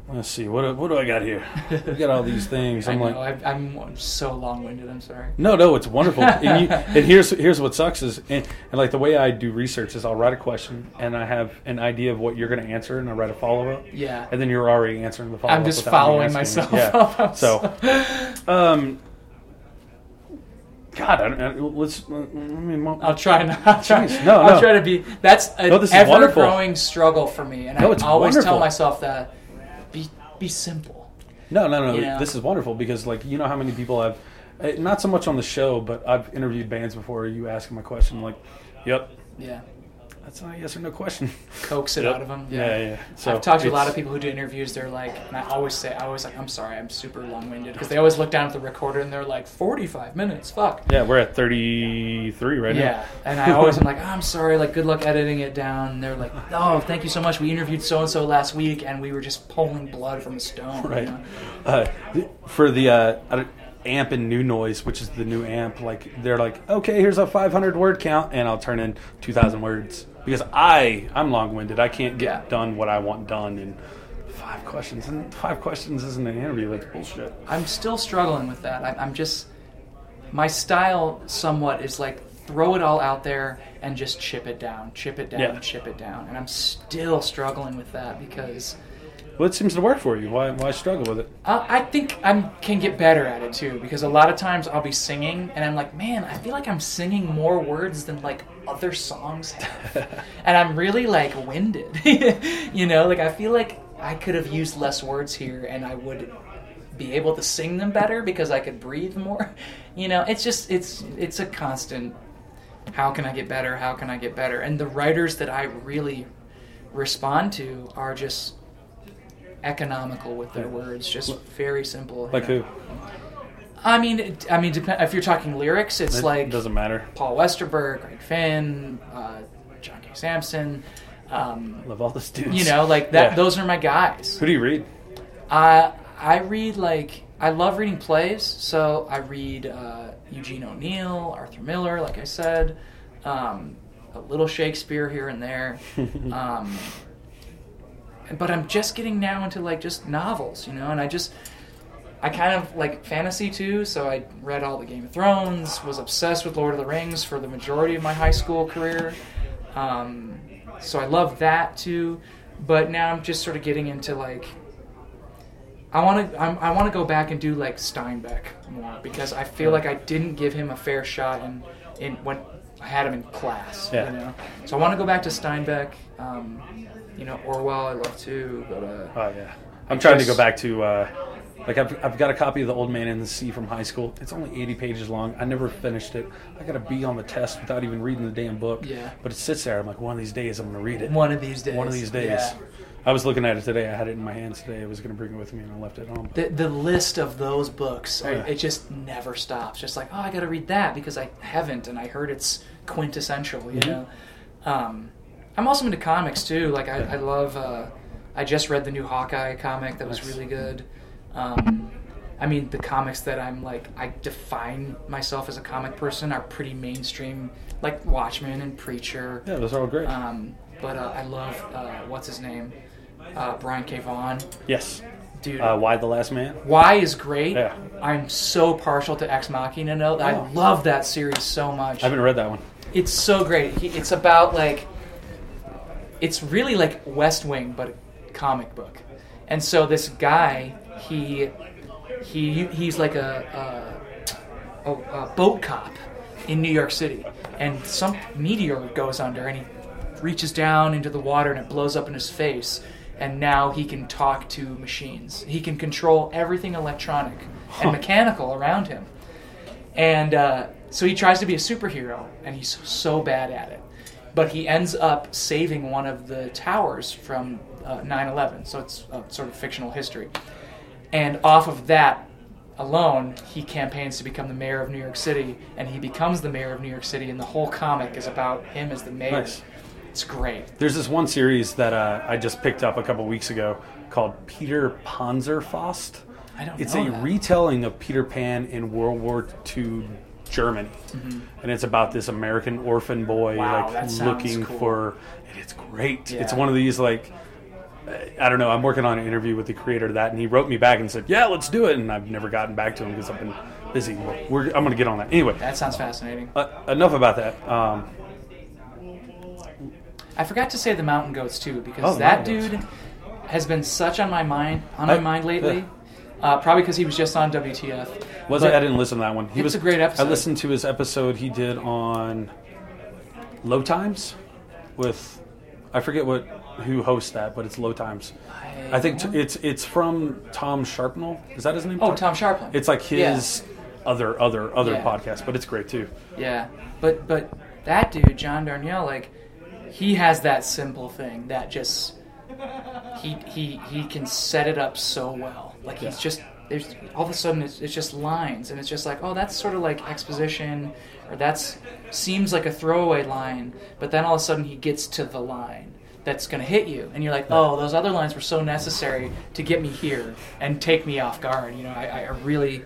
let's see. What what do I got here? We got all these things. I I'm know. like, I, I'm so long-winded. I'm sorry. no, no, it's wonderful. and, you, and here's here's what sucks is, and, and like the way I do research is I'll write a question and I have an idea of what you're going to answer, and I write a follow up. Yeah. And then you're already answering the follow up. I'm just following myself. Yeah. So, um, God, I don't, I- let's. I mean, I'll try not. I'll try, Jeez, no, I'll no. try to be. That's an No, wonderful. ever-growing struggle for me, and No, I always tell myself that be simple. No, no, no. You know? This is wonderful because, like, you know how many people I've, eh, not so much on the show, but I've interviewed bands before. You ask them a question, like, "Yep, Yeah, that's not a yes or no question." coax it Yep. out of them. Yeah, yeah. yeah. So I've talked to a lot of people who do interviews. They're like, and I always say, I always like, I'm sorry, I'm super long-winded because they always look down at the recorder and they're like, 45 minutes, fuck. Yeah, we're at thirty-three right now. Yeah, and I always am like, I'm sorry, like, good luck editing it down. And they're like, oh, thank you so much. We interviewed so and so last week, and we were just pulling blood from a stone. you. Right. know? Uh, for the uh, I don't- amp and new noise, which is the new amp, like they're like, okay, here's a five hundred word count, and I'll turn in two thousand words because I I'm long-winded. I can't get Yeah. done what I want done in five questions, and five questions isn't an interview. That's bullshit. I'm still struggling with that. I, I'm just my style somewhat is like throw it all out there and just chip it down, chip it down, Yeah. chip it down, and I'm still struggling with that because Well, it seems to work for you. Why why struggle with it? uh, I think I can get better at it too. Because a lot of times I'll be singing and I'm like, man, I feel like I'm singing more words than like other songs have, and I'm really like winded. you know, like I feel like I could have used less words here and I would be able to sing them better because I could breathe more. You know, it's just it's it's a constant. How can I get better? How can I get better? And the writers that I really respond to are just economical with their words, just very simple. Like who? I mean, it, I mean, if you're talking lyrics, it's It like doesn't matter. Paul Westerberg, Greg Finn, uh, John K. Samson. Um, Love all the dudes. you know, like that. Yeah. Those are my guys. Who do you read? I I read like I love reading plays, so I read uh, Eugene O'Neill, Arthur Miller, like I said, um, a little Shakespeare here and there. um, but I'm just getting now into like just novels, you know, and I just I kind of like fantasy too, so I read all the Game of Thrones, was obsessed with Lord of the Rings for the majority of my high school career. Um, so I love that too, but now I'm just sort of getting into like I want to I want to go back and do like Steinbeck more because I feel like I didn't give him a fair shot in in when I had him in class. Yeah. You know, so I want to go back to Steinbeck. Um, you know, Orwell I love too, but uh, Oh yeah. I'm trying to go back to uh, like I've, I've got a copy of The Old Man and the Sea from high school. It's only 80 pages long. I never finished it. I got a B on the test without even reading the damn book. Yeah. But it sits there. I'm like, one of these days I'm going to read it. one of these days. One of these days. Yeah. I was looking at it today. I had it in my hands today. I was going to bring it with me and I left it home. The, the list of those books, Yeah. it just never stops. Just like, oh, I got to read that because I haven't, and I heard it's quintessential. You Mhm. know, um, I'm also into comics too. Like, I, I love. Uh, I just read the new Hawkeye comic that was Nice. really good. Um, I mean, the comics that I'm like, I define myself as a comic person are pretty mainstream, like Watchmen and Preacher. yeah, those are all great. Um, but uh, I love uh, what's his name, uh, Brian K. Vaughan, yes. dude. Uh, Y the Last Man? Y is great. Yeah. I'm so partial to Ex Machina. Oh. I love that series so much. I haven't read that one. It's so great. It's about like, it's really like West Wing, but a comic book. And so this guy, he, he, he's like a, a, a, boat cop in New York City, and some meteor goes under, and he reaches down into the water, and it blows up in his face. And now he can talk to machines. He can control everything electronic and mechanical around him. And uh, so he tries to be a superhero, and he's so bad at it. But he ends up saving one of the towers from uh, 9 11. So it's a sort of fictional history. And off of that alone, he campaigns to become the mayor of New York City, and he becomes the mayor of New York City, and the whole comic is about him as the mayor. Nice. It's great. There's this one series that uh, I just picked up a couple weeks ago called Peter Panzerfaust. I don't know. It's a that. retelling of Peter Pan in World War II Germany, and it's about this American orphan boy Mm-hmm. Wow, like looking cool. for. And it's great. It's one of these like. uh, I don't know. I'm working on an interview with the creator of that, and he wrote me back and said, "Yeah, let's do it." And I've never gotten back to him because I've been busy. We're, I'm going to get on that anyway. That sounds fascinating. Uh, enough about that. Um, I forgot to say the mountain goats too because Oh, that dude has been such on my mind on my I- mind lately. yeah. Uh, probably because he was just on WTF. Was But it? I didn't listen to that one. He It's was a great episode. I listened to his episode he did on Low Times with I forget what who hosts that, but it's Low Times. I think t- it's it's from Tom Sharpnell. Is that his name? Oh, Tom Scharpling. It's like his other other other Yeah. podcast, but it's great too. Yeah, but but that dude, John Darnielle, like he has that simple thing that just he he he can set it up so well. Like he's just there's all of a sudden it's, it's just lines and it's just like oh that's sort of like exposition or that's seems like a throwaway line, but then all of a sudden he gets to the line that's going to hit you and you're like oh those other lines were so necessary to get me here and take me off guard. You know I, I really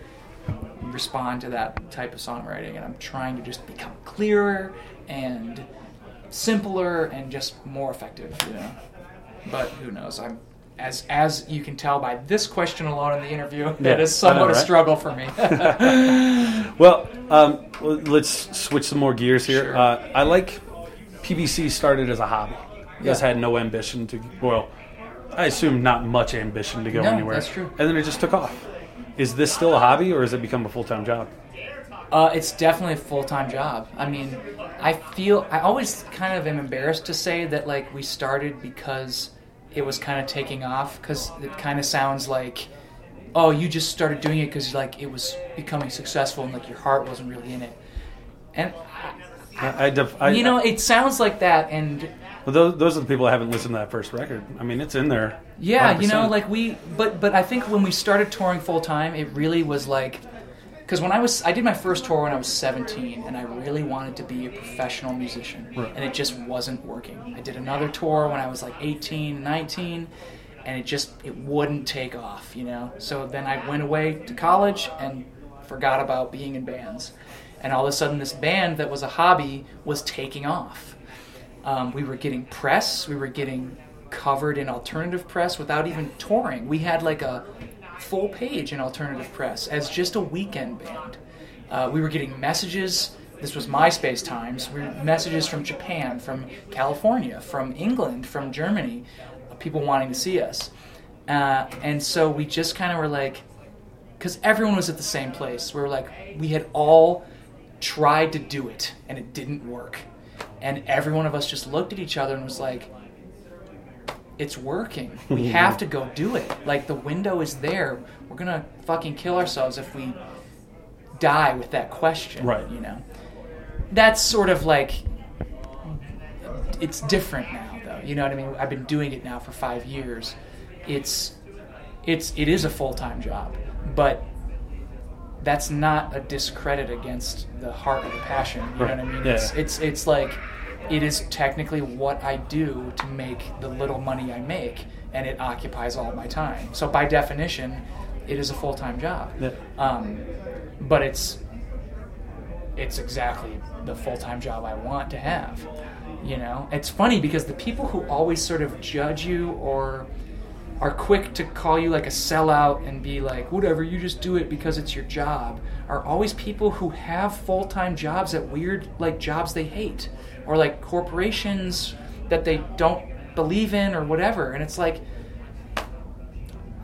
respond to that type of songwriting and I'm trying to just become clearer and simpler and just more effective, you know. But who knows? I'm as as you can tell by this question alone in the interview, Yeah, it is I know, somewhat a struggle for me. Well, um, let's switch some more gears here. Sure. Uh, I like PBC started as a hobby. You guys Yeah. had no ambition to well, I assume not much ambition to go No, anywhere. that's true. And then it just took off. Is this still a hobby, or has it become a full time job? Uh, it's definitely a full time job. I mean, I feel I always kind of am embarrassed to say that like we started because it was kind of taking off because it kind of sounds like oh you just started doing it because like it was becoming successful and like your heart wasn't really in it. And I, I, def, I you know, it sounds like that, and well, those, those are the people that haven't listened to that first record. I mean, it's in there. Yeah, you know, like we, but but I think when we started touring full time, it really was like, because when I was, I did my first tour when I was 17, and I really wanted to be a professional musician, Right. and it just wasn't working. I did another tour when I was like 18, 19, and it just it wouldn't take off, you know. So then I went away to college and forgot about being in bands, and all of a sudden this band that was a hobby was taking off. Um, we were getting press. We were getting covered in alternative press without even touring. We had like a full page in alternative press as just a weekend band. Uh, we were getting messages. This was MySpace times. We messages from Japan, from California, from England, from Germany, uh, people wanting to see us. Uh, and so we just kind of were like, because everyone was at the same place. We were like, we had all tried to do it and it didn't work. And every one of us just looked at each other and was like, it's working. We have to go do it. Like the window is there. We're gonna fucking kill ourselves if we die with that question. Right. You know. That's sort of like it's different now though. You know what I mean? I've been doing it now for five years. It's it's it is a full time job. But that's not a discredit against the heart of the passion. You know what I mean? Yeah. It's it's it's like it is technically what I do to make the little money I make, and it occupies all my time. So by definition, it is a full time job. Yeah. Um, but it's it's exactly the full time job I want to have. You know, it's funny because the people who always sort of judge you or are quick to call you like a sellout and be like, whatever, you just do it because it's your job, are always people who have full time jobs at weird, like, jobs they hate, or like corporations that they don't believe in, or whatever. And it's like,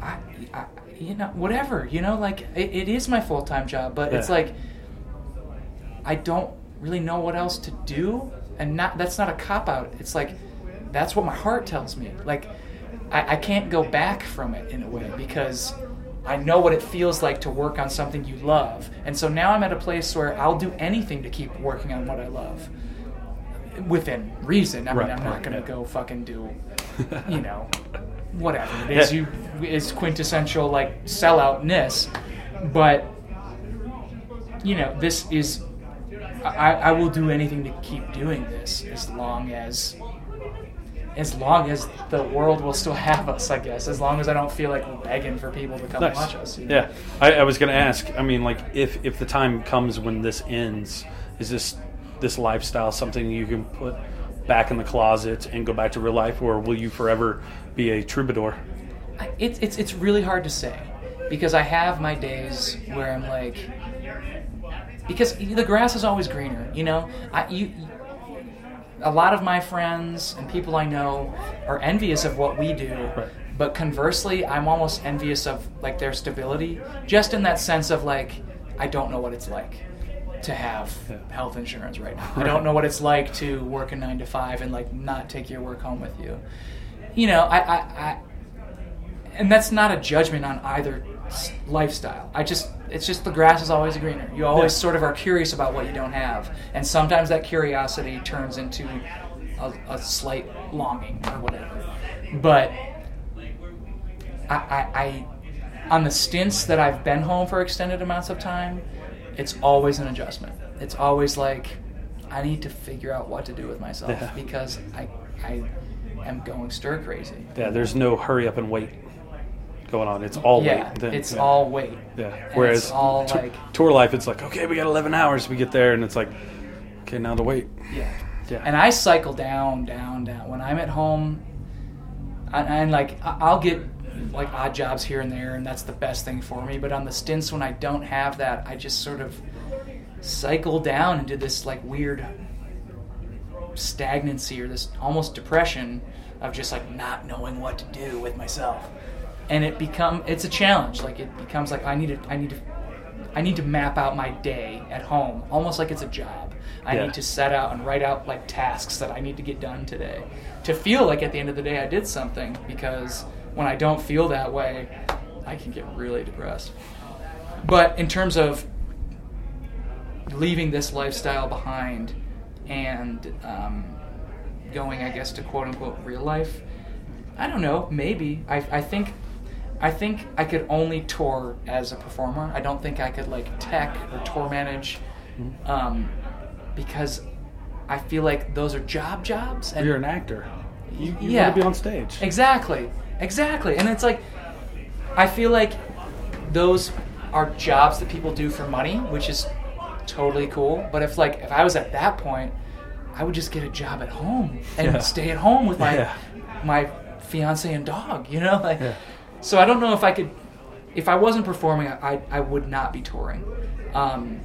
I, I, you know, whatever, you know, like, it, it is my full time job, but it's like, I don't really know what else to do, and not that's not a cop out. It's like that's what my heart tells me. Like I, I can't go back from it in a way because I know what it feels like to work on something you love, and so now I'm at a place where I'll do anything to keep working on what I love within reason. I mean, Right, I'm not right, gonna yeah. go fucking do, you know, whatever it is Yeah. you is quintessential like selloutness, but you know, this is. I, I will do anything to keep doing this as long as as long as the world will still have us, I guess. As long as I don't feel like we're begging for people to come Nice. watch us. you know? Yeah, I, I was going to ask. I mean, like, if if the time comes when this ends, is this this lifestyle something you can put back in the closet and go back to real life, or will you forever be a troubadour? It's it's it's really hard to say because I have my days where I'm like because the grass is always greener, you know. I you a lot of my friends and people I know are envious of what we do. Right. But conversely, I'm almost envious of like their stability, just in that sense of like I don't know what it's like to have Yeah. health insurance right now. I don't know what it's like to work a nine to five and like not take your work home with you. You know, I, I, I and that's not a judgment on either lifestyle. I just it's just the grass is always greener. You always Yeah. sort of are curious about what you don't have, and sometimes that curiosity turns into a, a slight longing or whatever. But I, I, I on the stints that I've been home for extended amounts of time, it's always an adjustment. It's always like I need to figure out what to do with myself Yeah. because I I am going stir crazy. Yeah, there's no hurry up and wait going on. It's all yeah, wait. Then- it's yeah. all wait. Yeah. And Whereas it's all tou- like tour life, it's like okay, we got 11 hours. We get there, and it's like okay, now to wait. yeah. Yeah. And I cycle down, down, down. When I'm at home, and, and like I'll get like odd jobs here and there, and that's the best thing for me. But on the stints when I don't have that, I just sort of cycle down into this like weird stagnancy or this almost depression of just like not knowing what to do with myself. And it become it's a challenge. Like it becomes like I need to I need to I need to map out my day at home, almost like it's a job. I Yeah. need to set out and write out like tasks that I need to get done today to feel like at the end of the day I did something because when I don't feel that way, I can get really depressed. But in terms of leaving this lifestyle behind and um, going, I guess, to quote unquote real life, I don't know. Maybe I, I think I think I could only tour as a performer. I don't think I could like tech or tour manage um, because I feel like those are job jobs. And You're an actor. You, you Yeah. want to be on stage. Exactly. Exactly. And it's like I feel like those are jobs that people do for money, which is totally cool. But if like if I was at that point, I would just get a job at home and Yeah. stay at home with my Yeah. my fiance and dog, you know? Like Yeah. so I don't know if I could if I wasn't performing, I I would not be touring. Um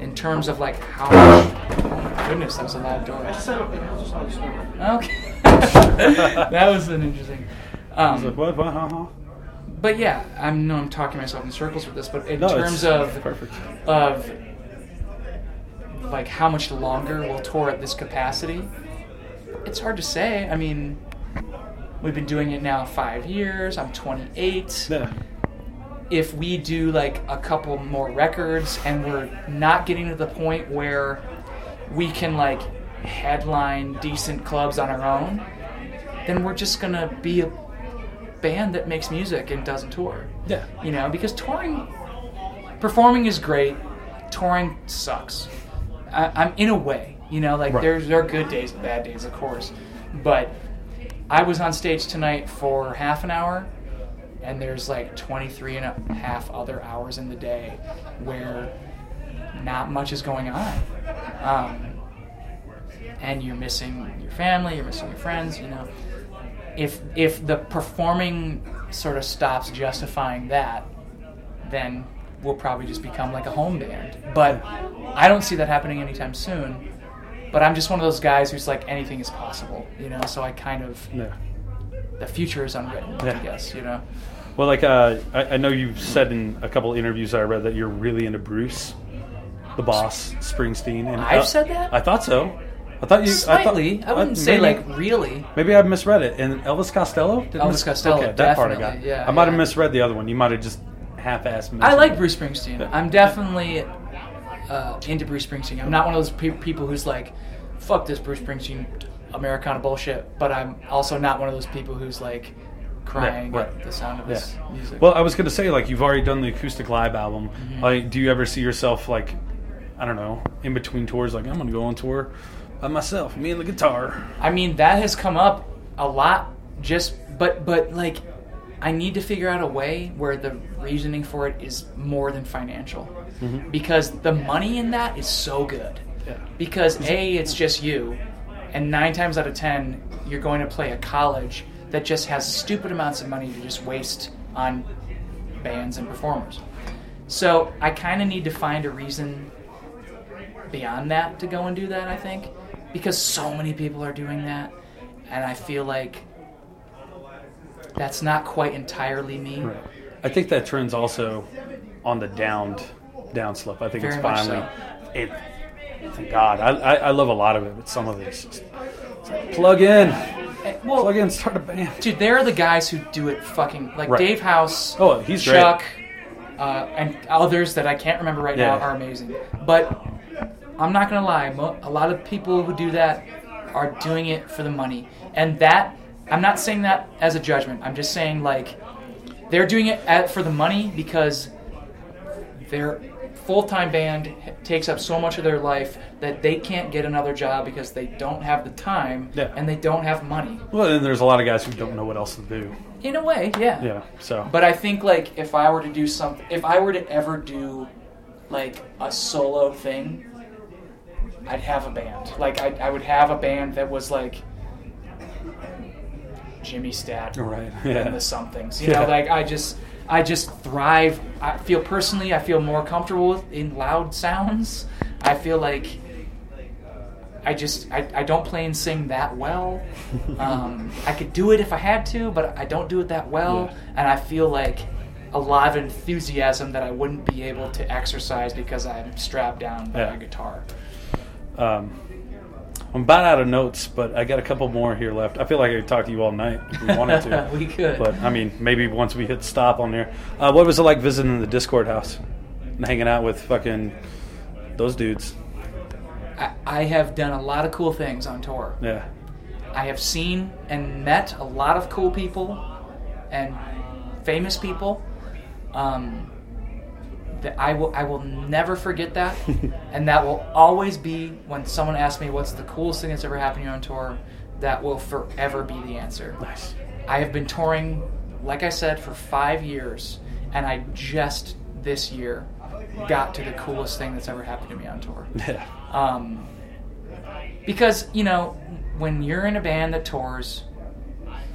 in terms of like how much oh my goodness, that was a loud door. Okay. that was an interesting. I was like, Um, what? What? Huh? Huh? but yeah, I know I'm talking myself in circles with this, but in No, terms of perfect. of like how much longer we'll tour at this capacity, it's hard to say. I mean, we've been doing it now five years. I'm 28 Yeah. if we do like a couple more records and we're not getting to the point where we can like headline decent clubs on our own, then we're just gonna be a band that makes music and doesn't tour. Yeah. You know, because touring, performing is great. Touring sucks. I, I'm in a way, you know, like Right. there's there are good days and bad days, of course, but I was on stage tonight for half an hour, and there's like 23 and a half other hours in the day where not much is going on. Um, and you're missing your family, you're missing your friends, you know. If if the performing sort of stops justifying that, then we'll probably just become like a home band. But I don't see that happening anytime soon. But I'm just one of those guys who's like anything is possible, you know. So I kind of Yeah. the future is unwritten, Yeah. I guess, you know. Well, like uh, I, I know you've said in a couple interviews I read that you're really into Bruce, the boss, Springsteen. And I've uh, said that? I thought so. I thought you. Slightly, I, I, wouldn't say maybe- like really. Maybe I misread it. And Elvis Costello. Did Elvis Costello, Okay, that part I got. yeah, I might have yeah. misread the other one. You might have just half-assed. I like. Bruce Springsteen. Yeah. I'm definitely uh, into Bruce Springsteen. I'm not one of those pe- people who's like, "Fuck this Bruce Springsteen Americana bullshit," but I'm also not one of those people who's like crying right. at the sound of his Yeah. music. Well, I was gonna say like you've already done the acoustic live album. Mm-hmm. Like, do you ever see yourself like, I don't know, in between tours? Like, I'm gonna go on tour By myself, me and the guitar. I mean, that has come up a lot. Just, but, but like, I need to figure out a way where the reasoning for it is more than financial, mm-hmm. because the money in that is so good. Yeah. Because a, it's just you, and nine times out of ten, you're going to play a college that just has stupid amounts of money to just waste on bands and performers. So I kind of need to find a reason beyond that to go and do that. I think because so many people are doing that, and I feel like that's not quite entirely me. Right. I think that trend's also on the downed down slope. I think Very it's finally. so. It, thank God, I, I, I love a lot of it, but some of it's just like, plug in, Eh, Well, plug in, start a band. Dude, there are the guys who do it fucking like Right. Dave Hause. Oh, he's. Chuck, uh, and others that I can't remember right now are amazing. But I'm not gonna lie, mo- a lot of people who do that are doing it for the money, and that I'm not saying that as a judgment. I'm just saying like they're doing it at, for the money because their full-time band takes up so much of their life that they can't get another job because they don't have the time Yeah. and they don't have money. Well, then there's a lot of guys who don't know what else to do. In a way, yeah. Yeah, so But I think like if I were to do something, if I were to ever do like a solo thing, I'd have a band. Like I, I would have a band that was like Jimmy Stadt right, and yeah, the somethings. You Yeah. know, like I just I just thrive. I feel personally, I feel more comfortable with in loud sounds. I feel like I just I, I don't play and sing that well. Um, I could do it if I had to, but I don't do it that well, Yeah. and I feel like a lot of enthusiasm that I wouldn't be able to exercise because I'm strapped down by Yeah. a guitar. Um, I'm about out of notes, but I got a couple more here left. I feel like I could talk to you all night if we wanted to. we could. But I mean, maybe once we hit stop on there. Uh, what was it like visiting the Dischord house and hanging out with fucking those dudes? I, I have done a lot of cool things on tour. Yeah, I have seen and met a lot of cool people and famous people. Um, that I will I will never forget that, and that will always be when someone asks me what's the coolest thing that's ever happened to you on tour. That will forever be the answer. nice. I have been touring, like I said, for five years, and I just this year got to the coolest thing that's ever happened to me on tour. Yeah, Um, because you know, when you're in a band that tours,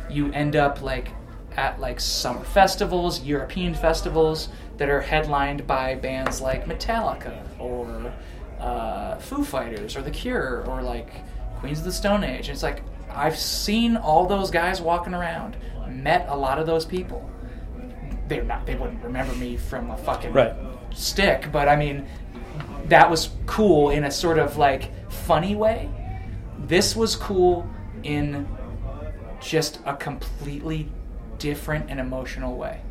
you end up like at like summer festivals, European festivals that are headlined by bands like Metallica or uh, Foo Fighters or The Cure or like Queens of the Stone Age. And it's like I've seen all those guys walking around, met a lot of those people. They're not. They wouldn't remember me from a fucking Right. stick, but I mean, that was cool in a sort of like funny way. This was cool in just a completely different and emotional way.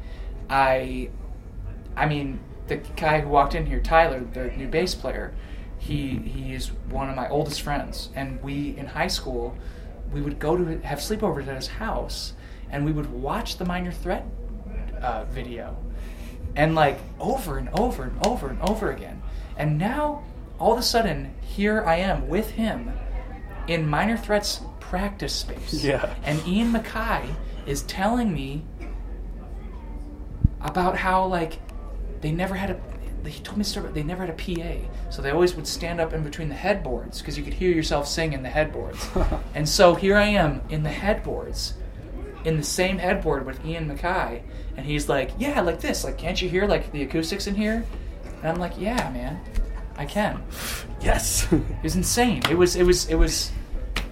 I I mean, the guy who walked in here, Tyler, the new bass player, he he is one of my oldest friends and we in high school we would go to have sleepovers at his house and we would watch the minor threat uh, video and like over and over and over and over again. And now, all of a sudden, here I am with him in Minor Threats practice space. Yeah. And Ian MacKaye is telling me about how like they never had a. He told me story. They never had a PA, so they always would stand up in between the headboards because you could hear yourself sing in the headboards. and so here I am in the headboards, in the same headboard with Ian MacKaye, and he's like, "Yeah, like this. Like, can't you hear like the acoustics in here?" And I'm like, "Yeah, man, I can." yes. It was insane. It was it was it was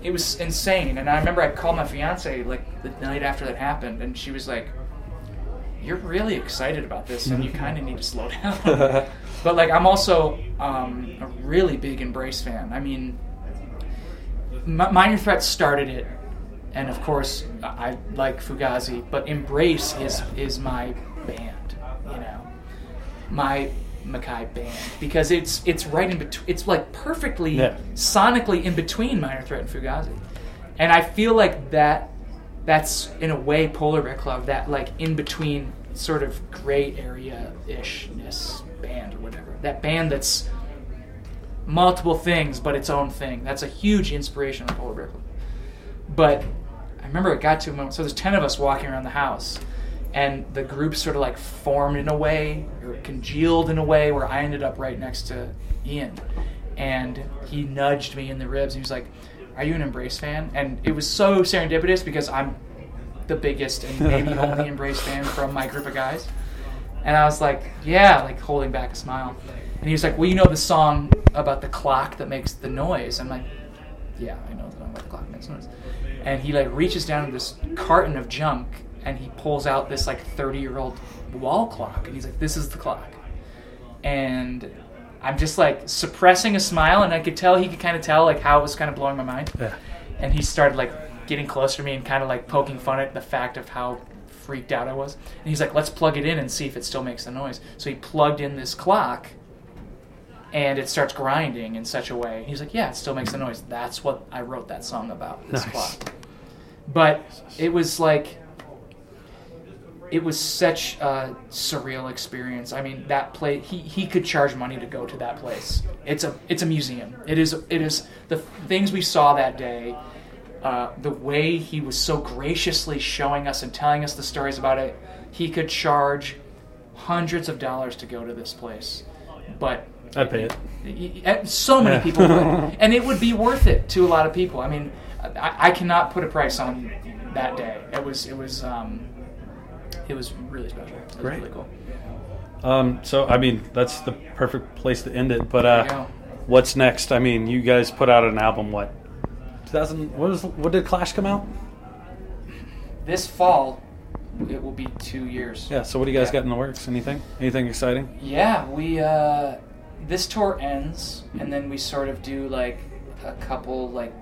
it was insane. And I remember I called my fiance like the night after that happened, and she was like, "You're really excited about this, and you kind of need to slow down." but like, I'm also um, a really big Embrace fan. I mean, M- Minor Threat started it, and of course I like Fugazi, but Embrace is is my band. You know, my MacKaye band because it's it's right in between. It's like perfectly Yeah. sonically in between Minor Threat and Fugazi, and I feel like that that's in a way Polar Bear Club that like in between sort of gray area ishness band or whatever that band that's multiple things, but its own thing. That's a huge inspiration of Polar Bear Club. But I remember it got to a moment. So there's ten of us walking around the house, and the group sort of like formed in a way or congealed in a way where I ended up right next to Ian, and he nudged me in the ribs. He was like, "Are you an Embrace fan?" And it was so serendipitous because I'm the biggest and maybe only Embrace fan from my group of guys. And I was like, yeah, like holding back a smile. And he was like, well, you know the song about the clock that makes the noise. I'm like, yeah, I know the song about the clock that makes noise. And he like reaches down to this carton of junk and he pulls out this like 30 year old wall clock. And he's like, this is the clock. And I'm just like suppressing a smile and I could tell he could kind of tell like how it was kind of blowing my mind Yeah. and he started like getting closer to me and kind of like poking fun at the fact of how freaked out I was. And he's like, "Let's plug it in and see if it still makes the noise." So he plugged in this clock, and it starts grinding in such a way. He's like, "Yeah, it still makes the noise." That's what I wrote that song about. This Nice. clock. But it was like. It was such a surreal experience. I mean, that place. He, he could charge money to go to that place. It's a it's a museum. It is it is the things we saw that day uh, the way he was so graciously showing us and telling us the stories about it, he could charge hundreds of dollars to go to this place. But I'd pay it. so many Yeah. people would, and it would be worth it to a lot of people. I mean, I, I cannot put a price on that day. It was it was um, it was really special. It was Great. really cool. Um, so I mean, that's the perfect place to end it. But uh, what's next? I mean, you guys put out an album. What? 2000. What was? What did Clash come out? This fall, it will be two years. Yeah. So what do you guys Yeah. got in the works? Anything? Anything exciting? Yeah, we uh this tour ends and then we sort of do like a couple like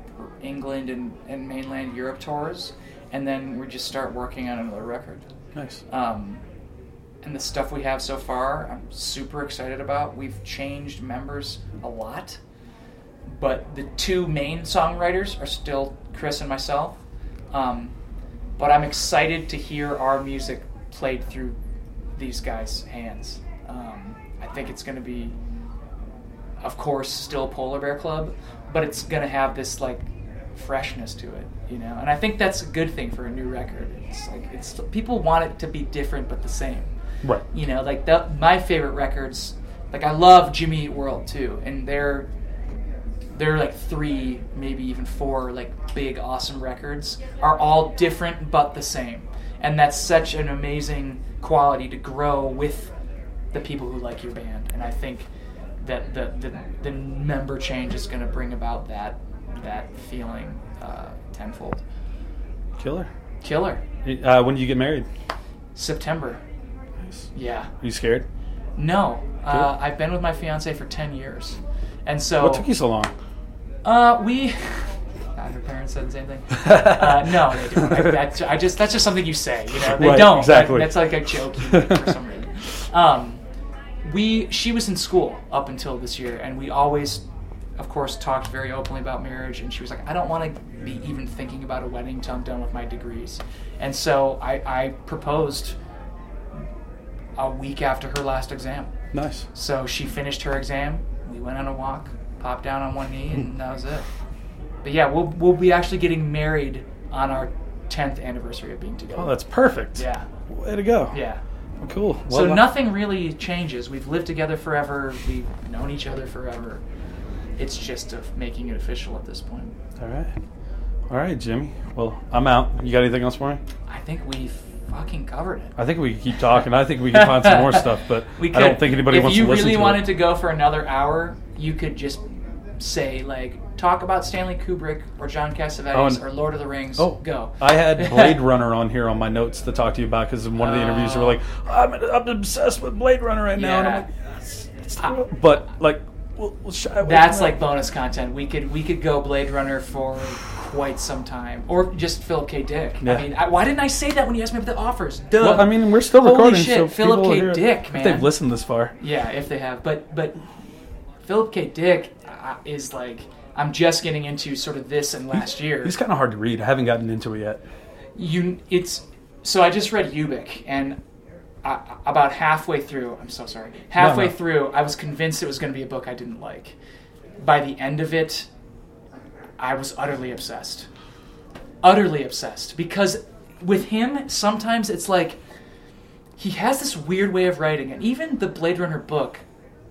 England and, and mainland Europe tours and then we just start working on another record. Nice. Um and the stuff we have so far, I'm super excited about. We've changed members a lot, but the two main songwriters are still Chris and myself. Um, but I'm excited to hear our music played through these guys' hands. Um, I think it's going to be, of course, still Polar Bear Club, but it's going to have this like freshness to it, you know. And I think that's a good thing for a new record. It's like it's people want it to be different but the same. Right. You know, like the, my favorite records, like I love Jimmy Eat World too, and they're they're like three, maybe even four, like big awesome records are all different but the same, and that's such an amazing quality to grow with the people who like your band, and I think that the the, the member change is going to bring about that that feeling uh, tenfold. Killer. Killer. Uh, when do you get married? September. Nice. Yeah. Are you scared? No, uh, I've been with my fiance for ten years, and so What took you so long? Uh, we. God, her parents said the same thing. Uh, no, they don't. I, that's, I just that's just something you say. You know, they Right, don't. exactly. That- that's like a joke for some reason. Um, we she was in school up until this year, and we always, of course, talked very openly about marriage. And she was like, I don't want to be even thinking about a wedding until I'm done with my degrees. And so I, I proposed a week after her last exam. Nice. So she finished her exam. We went on a walk, popped down on one knee, and that was it. But yeah, we'll we'll be actually getting married on our tenth anniversary of being together. Oh, that's perfect. yeah, Way to go. yeah. Well, cool. So Well, uh, nothing really changes. We've lived together forever. We've known each other forever. It's just of making it official at this point. All right. All right, Jimmy. Well, I'm out. You got anything else for me? I think we fucking covered it. I think we can keep talking. I think we can find some more stuff, but we I don't think anybody if wants to listen really to If you really wanted it. to go for another hour, you could just say like talk about Stanley Kubrick or John Cassavetes Oh, or Lord of the Rings. Oh, go. I had Blade Runner on here on my notes to talk to you about because in one of the interviews you were Oh. like, I'm, I'm obsessed with Blade Runner right now. And I'm like, yes. it's true." But, like, we'll, we'll shy away That's like bonus content. We could we could go Blade Runner for quite some time, or just Philip K. Dick. Yeah. I mean, I, why didn't I say that when you asked me about the offers? Duh. Well, I mean, we're still Holy recording. shit, so Philip people will K. hear it. Dick, If man. they've listened this far. Yeah, if they have, but but Philip K. Dick uh, is like I'm just getting into sort of this and last year. He's kind of hard to read. I haven't gotten into it yet. you it's so I just read Ubik and I, about halfway through I'm so sorry halfway no. through I was convinced it was going to be a book I didn't like by the end of it, I was utterly obsessed. Utterly obsessed. Because with him, sometimes it's like he has this weird way of writing, and even the Blade Runner book,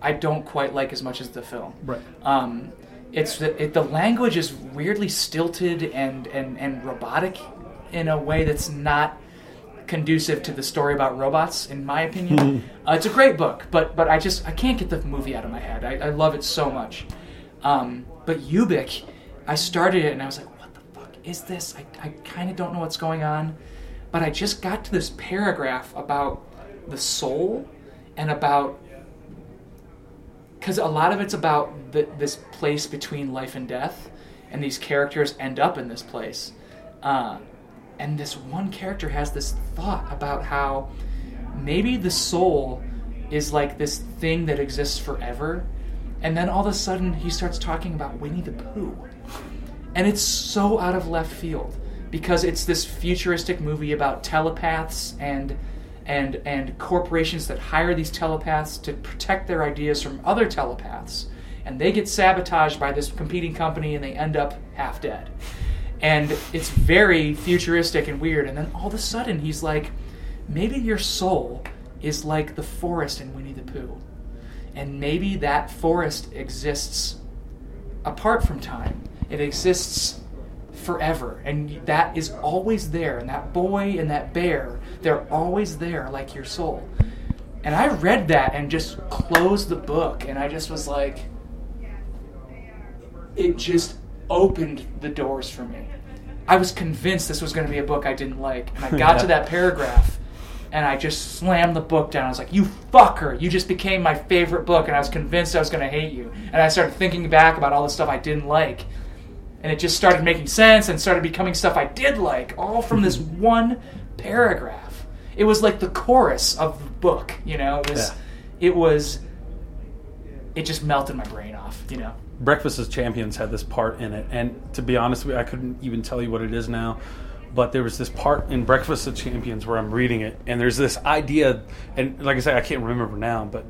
I don't quite like as much as the film. Right. Um, it's the, it, the language is weirdly stilted and, and, and robotic in a way that's not conducive to the story about robots, in my opinion. uh, it's a great book, but but I just I can't get the movie out of my head. I, I love it so much. Um, but Ubik, I started it and I was like, what the fuck is this? I, I kind of don't know what's going on. But I just got to this paragraph about the soul and about because a lot of it's about the, this place between life and death, and these characters end up in this place. Uh, and this one character has this thought about how maybe the soul is like this thing that exists forever, and then all of a sudden he starts talking about Winnie the Pooh. And it's so out of left field because it's this futuristic movie about telepaths and and and corporations that hire these telepaths to protect their ideas from other telepaths. And they get sabotaged by this competing company and they end up half dead and it's very futuristic and weird and then all of a sudden he's like maybe your soul is like the forest in winnie the pooh and maybe that forest exists apart from time. It exists forever and that is always there and that boy and that bear they're always there like your soul. And i read that and just closed the book and i just was like it just opened the doors for me i was convinced this was going to be a book i didn't like and i got Yeah. to that paragraph and i just slammed the book down i was like you fucker you just became my favorite book and i was convinced i was going to hate you and i started thinking back about all the stuff i didn't like and it just started making sense and started becoming stuff I did like, all from this one paragraph. It was like the chorus of the book, you know. It was, Yeah. it was, it just melted my brain off, you know. Breakfast as Champions had this part in it, and to be honest I couldn't even tell you what it is now. But there was this part in Breakfast of Champions where I'm reading it, and there's this idea, and like I say, I can't remember now, but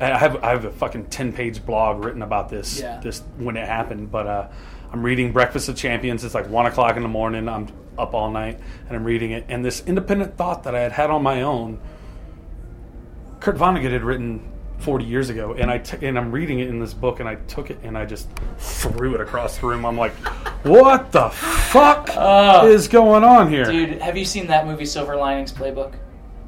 I have I have a fucking ten page blog written about this Yeah. this when it happened. But uh, I'm reading Breakfast of Champions. It's like one o'clock in the morning. I'm up all night, and I'm reading it. And this independent thought that I had had on my own Kurt Vonnegut had written 40 years ago, and I t- and I'm reading it in this book, and I took it and I just threw it across the room. I'm like, what the fuck is going on here? Dude, have you seen that movie Silver Linings Playbook?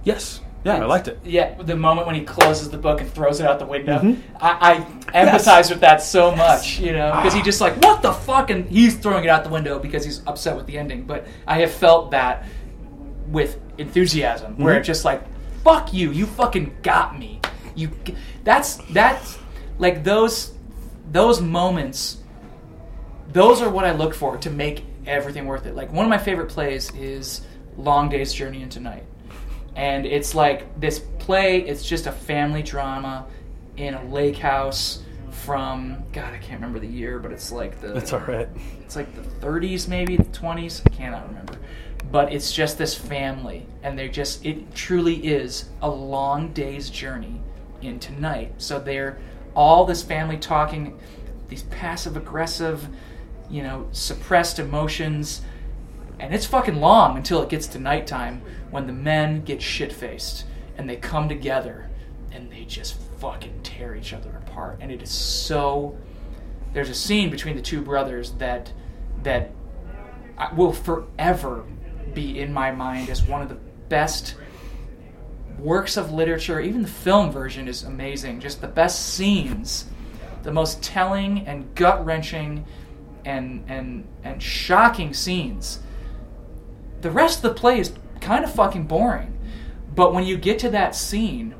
Yes, yeah, I liked it. Yeah, the moment when he closes the book and throws it out the window. Mhm. I, I empathize with that so much, you know, because he just like, what the fuck? And he's throwing it out the window because he's upset with the ending. But I have felt that with enthusiasm, where Mhm. it's just like, fuck you, you fucking got me. You, that's that's like those those moments. Those are what I look for to make everything worth it. Like one of my favorite plays is Long Day's Journey into Night and it's like this play it's just a family drama in a lake house from god i can't remember the year but it's like the That's all right. it's like the 30s maybe the 20s i cannot remember but it's just this family and they're just it truly is a long day's journey into tonight. so they're all this family talking these passive aggressive you know suppressed emotions and it's fucking long until it gets to nighttime when the men get shit faced and they come together and they just fucking tear each other apart. And it is so. There's a scene between the two brothers that that will forever be in my mind as one of the best works of literature. Even the film version is amazing. Just the best scenes, the most telling and gut wrenching and and and shocking scenes the rest of the play is kind of fucking boring. But when you get to that scene,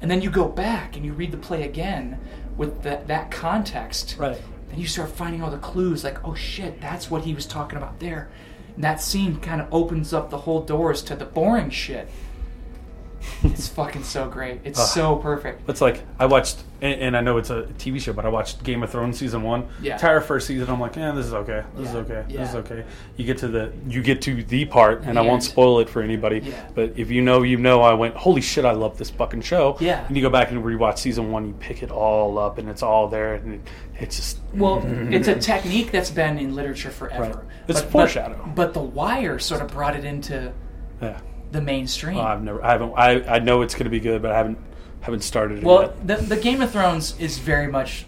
and then you go back and you read the play again with that that context, Right. then you start finding all the clues. Like, oh shit, that's what he was talking about there. And that scene kind of opens up the whole doors to the boring shit. It's fucking so great. It's so perfect. It's like I watched, and, and I know it's a TV show, but I watched Game of Thrones season one. Yeah. Entire first season, I'm like, yeah, this is okay. This is Yeah. okay. This is okay. You get to the, you get to the part, and The I won't spoil it for anybody. Yeah. But if you know, you know. I went, holy shit, I love this fucking show. Yeah. And you go back and rewatch season one, you pick it all up, and it's all there, and it, it's just Well, it's a technique that's been in literature forever. Right. It's But- foreshadow. But, but The Wire sort of brought it into yeah. The mainstream. Oh, I've never, I haven't, I, I know it's going to be good, but I haven't, haven't started it well, yet. the, the Game of Thrones is very much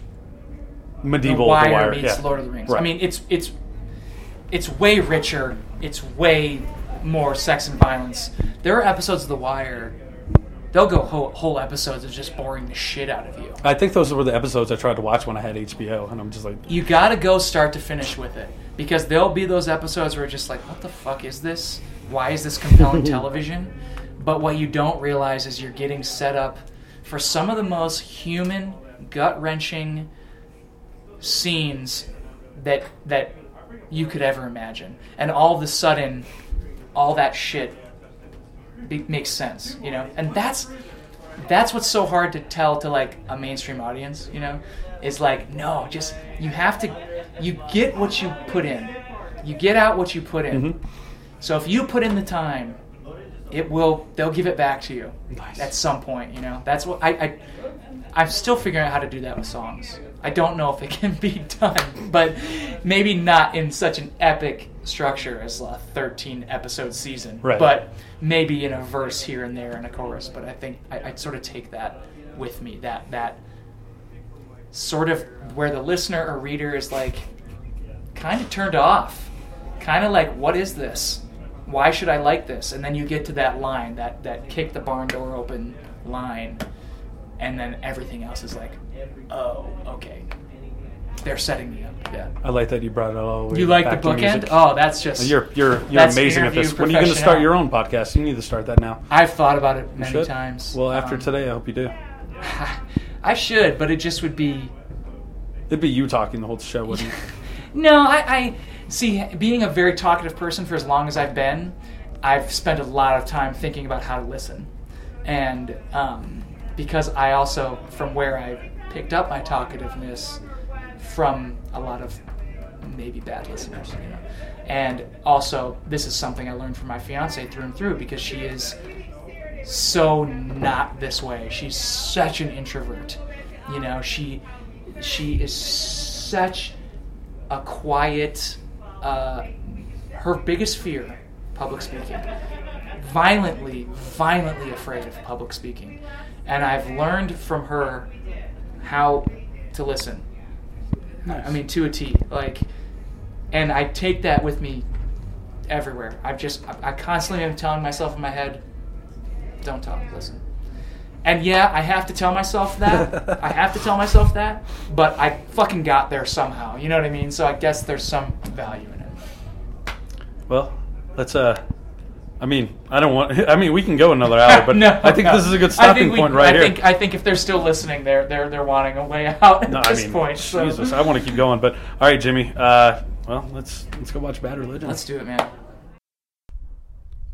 Medieval, the Wire, The Wire, meets yeah. Lord of the Rings. I mean, it's it's it's way richer. It's way more sex and violence. There are episodes of The Wire. They'll go whole, whole episodes of just boring the shit out of you. I think those were the episodes I tried to watch when I had HBO, and I'm just like, You gotta go start to finish with it because there'll be those episodes where you're just like, what the fuck is this? Why is this compelling television? But what you don't realize is you're getting set up for some of the most human, gut wrenching scenes that that you could ever imagine, and all of a sudden, all that shit be- makes sense, you know, and that's that's what's so hard to tell to like a mainstream audience, you know, is like no, just you have to you get what you put in. You get out what you put in. Mm-hmm. So if you put in the time, it will they'll give it back to you Nice. at some point, you know. That's what I, I I'm still figuring out how to do that with songs. I don't know if it can be done, but maybe not in such an epic structure as a 13 episode season. Right. But maybe in a verse here and there and a chorus. But I think I, I'd sort of take that with me. That that sort of where the listener or reader is like kind of turned off, kind of like, what is this? Why should I like this? And then you get to that line, that that kick the barn door open line, and then everything else is like, oh, okay, they're setting me up. Yeah. I like that you brought it all You like the back to bookend? Oh, that's just. You're you're you're amazing at this. When are you going to start your own podcast? You need to start that now. I've thought about it many times. Well, after Um, today, I hope you do. I should, but it just would be. It'd be you talking the whole show, wouldn't it? No, I, I see. Being a very talkative person for as long as I've been, I've spent a lot of time thinking about how to listen, and um, because I also, from where I picked up my talkativeness, from a lot of maybe bad listeners, you know, and also this is something I learned from my fiance through and through because she is so not this way. She's such an introvert. You know, she she is such a quiet uh, her biggest fear public speaking. Violently violently afraid of public speaking. And i've learned from her how to listen. I mean to a t like and i take that with me everywhere. I've just i I constantly am telling myself in my head don't talk listen and yeah i have to tell myself that i have to tell myself that but i fucking got there somehow you know what i mean so i guess there's some value in it well, let's. uh I mean, I don't want. I mean, we can go another hour, but no, I think no. this is a good I stopping think we- point right I here. think I think if they're still listening, they're they're they're wanting a way out at no, I this mean, point. So I want to keep going, but all right, Jimmy. Uh, well, let's let's go watch Bad Religion. let's do it, man.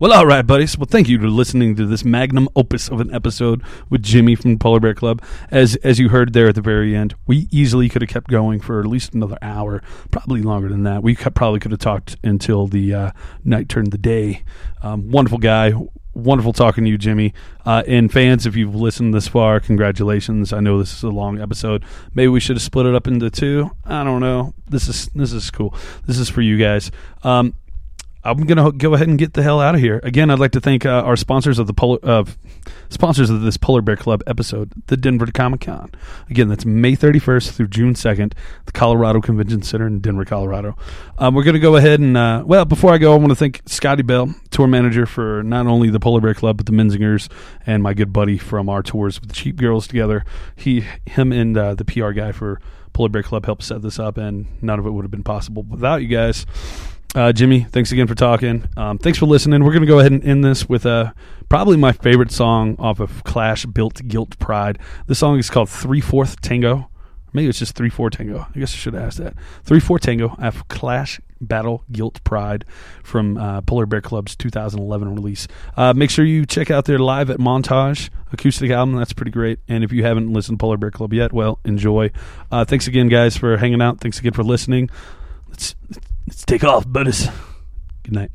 Well, all right, buddies. Well, thank you for listening to this magnum opus of an episode with Jimmy from Polar Bear Club. As as you heard there at the very end, we easily could have kept going for at least another hour, probably longer than that. We could, probably could have talked until the uh, night turned the day. Um, wonderful guy. Wonderful talking to you, Jimmy. Uh, and fans, if you've listened this far, congratulations. I know this is a long episode. Maybe we should have split it up into two. I don't know. This is this is cool. This is for you guys. Um, I'm gonna go ahead and get the hell out of here. Again, I'd like to thank uh, our sponsors of the Polar, uh, sponsors of this Polar Bear Club episode, the Denver Comic Con. Again, that's May 31st through June 2nd, the Colorado Convention Center in Denver, Colorado. Um, we're gonna go ahead and uh, well, before I go, I want to thank Scotty Bell, tour manager for not only the Polar Bear Club but the Menzingers, and my good buddy from our tours with the Cheap Girls together. He, him, and uh, the PR guy for Polar Bear Club helped set this up, and none of it would have been possible without you guys. Uh, Jimmy, thanks again for talking. Um, thanks for listening. We're going to go ahead and end this with uh, probably my favorite song off of Clash, Battle Guilt Pride. The song is called Three Fourth Tango. Maybe it's just three four Tango. I guess I should asked that. Three four Tango. Have Clash Battle Guilt Pride from uh, Polar Bear Club's 2011 release. Uh, make sure you check out their live at Montage acoustic album. That's pretty great. And if you haven't listened to Polar Bear Club yet, well, enjoy. Uh, thanks again, guys, for hanging out. Thanks again for listening. Let's let's take off, bonus. Good night.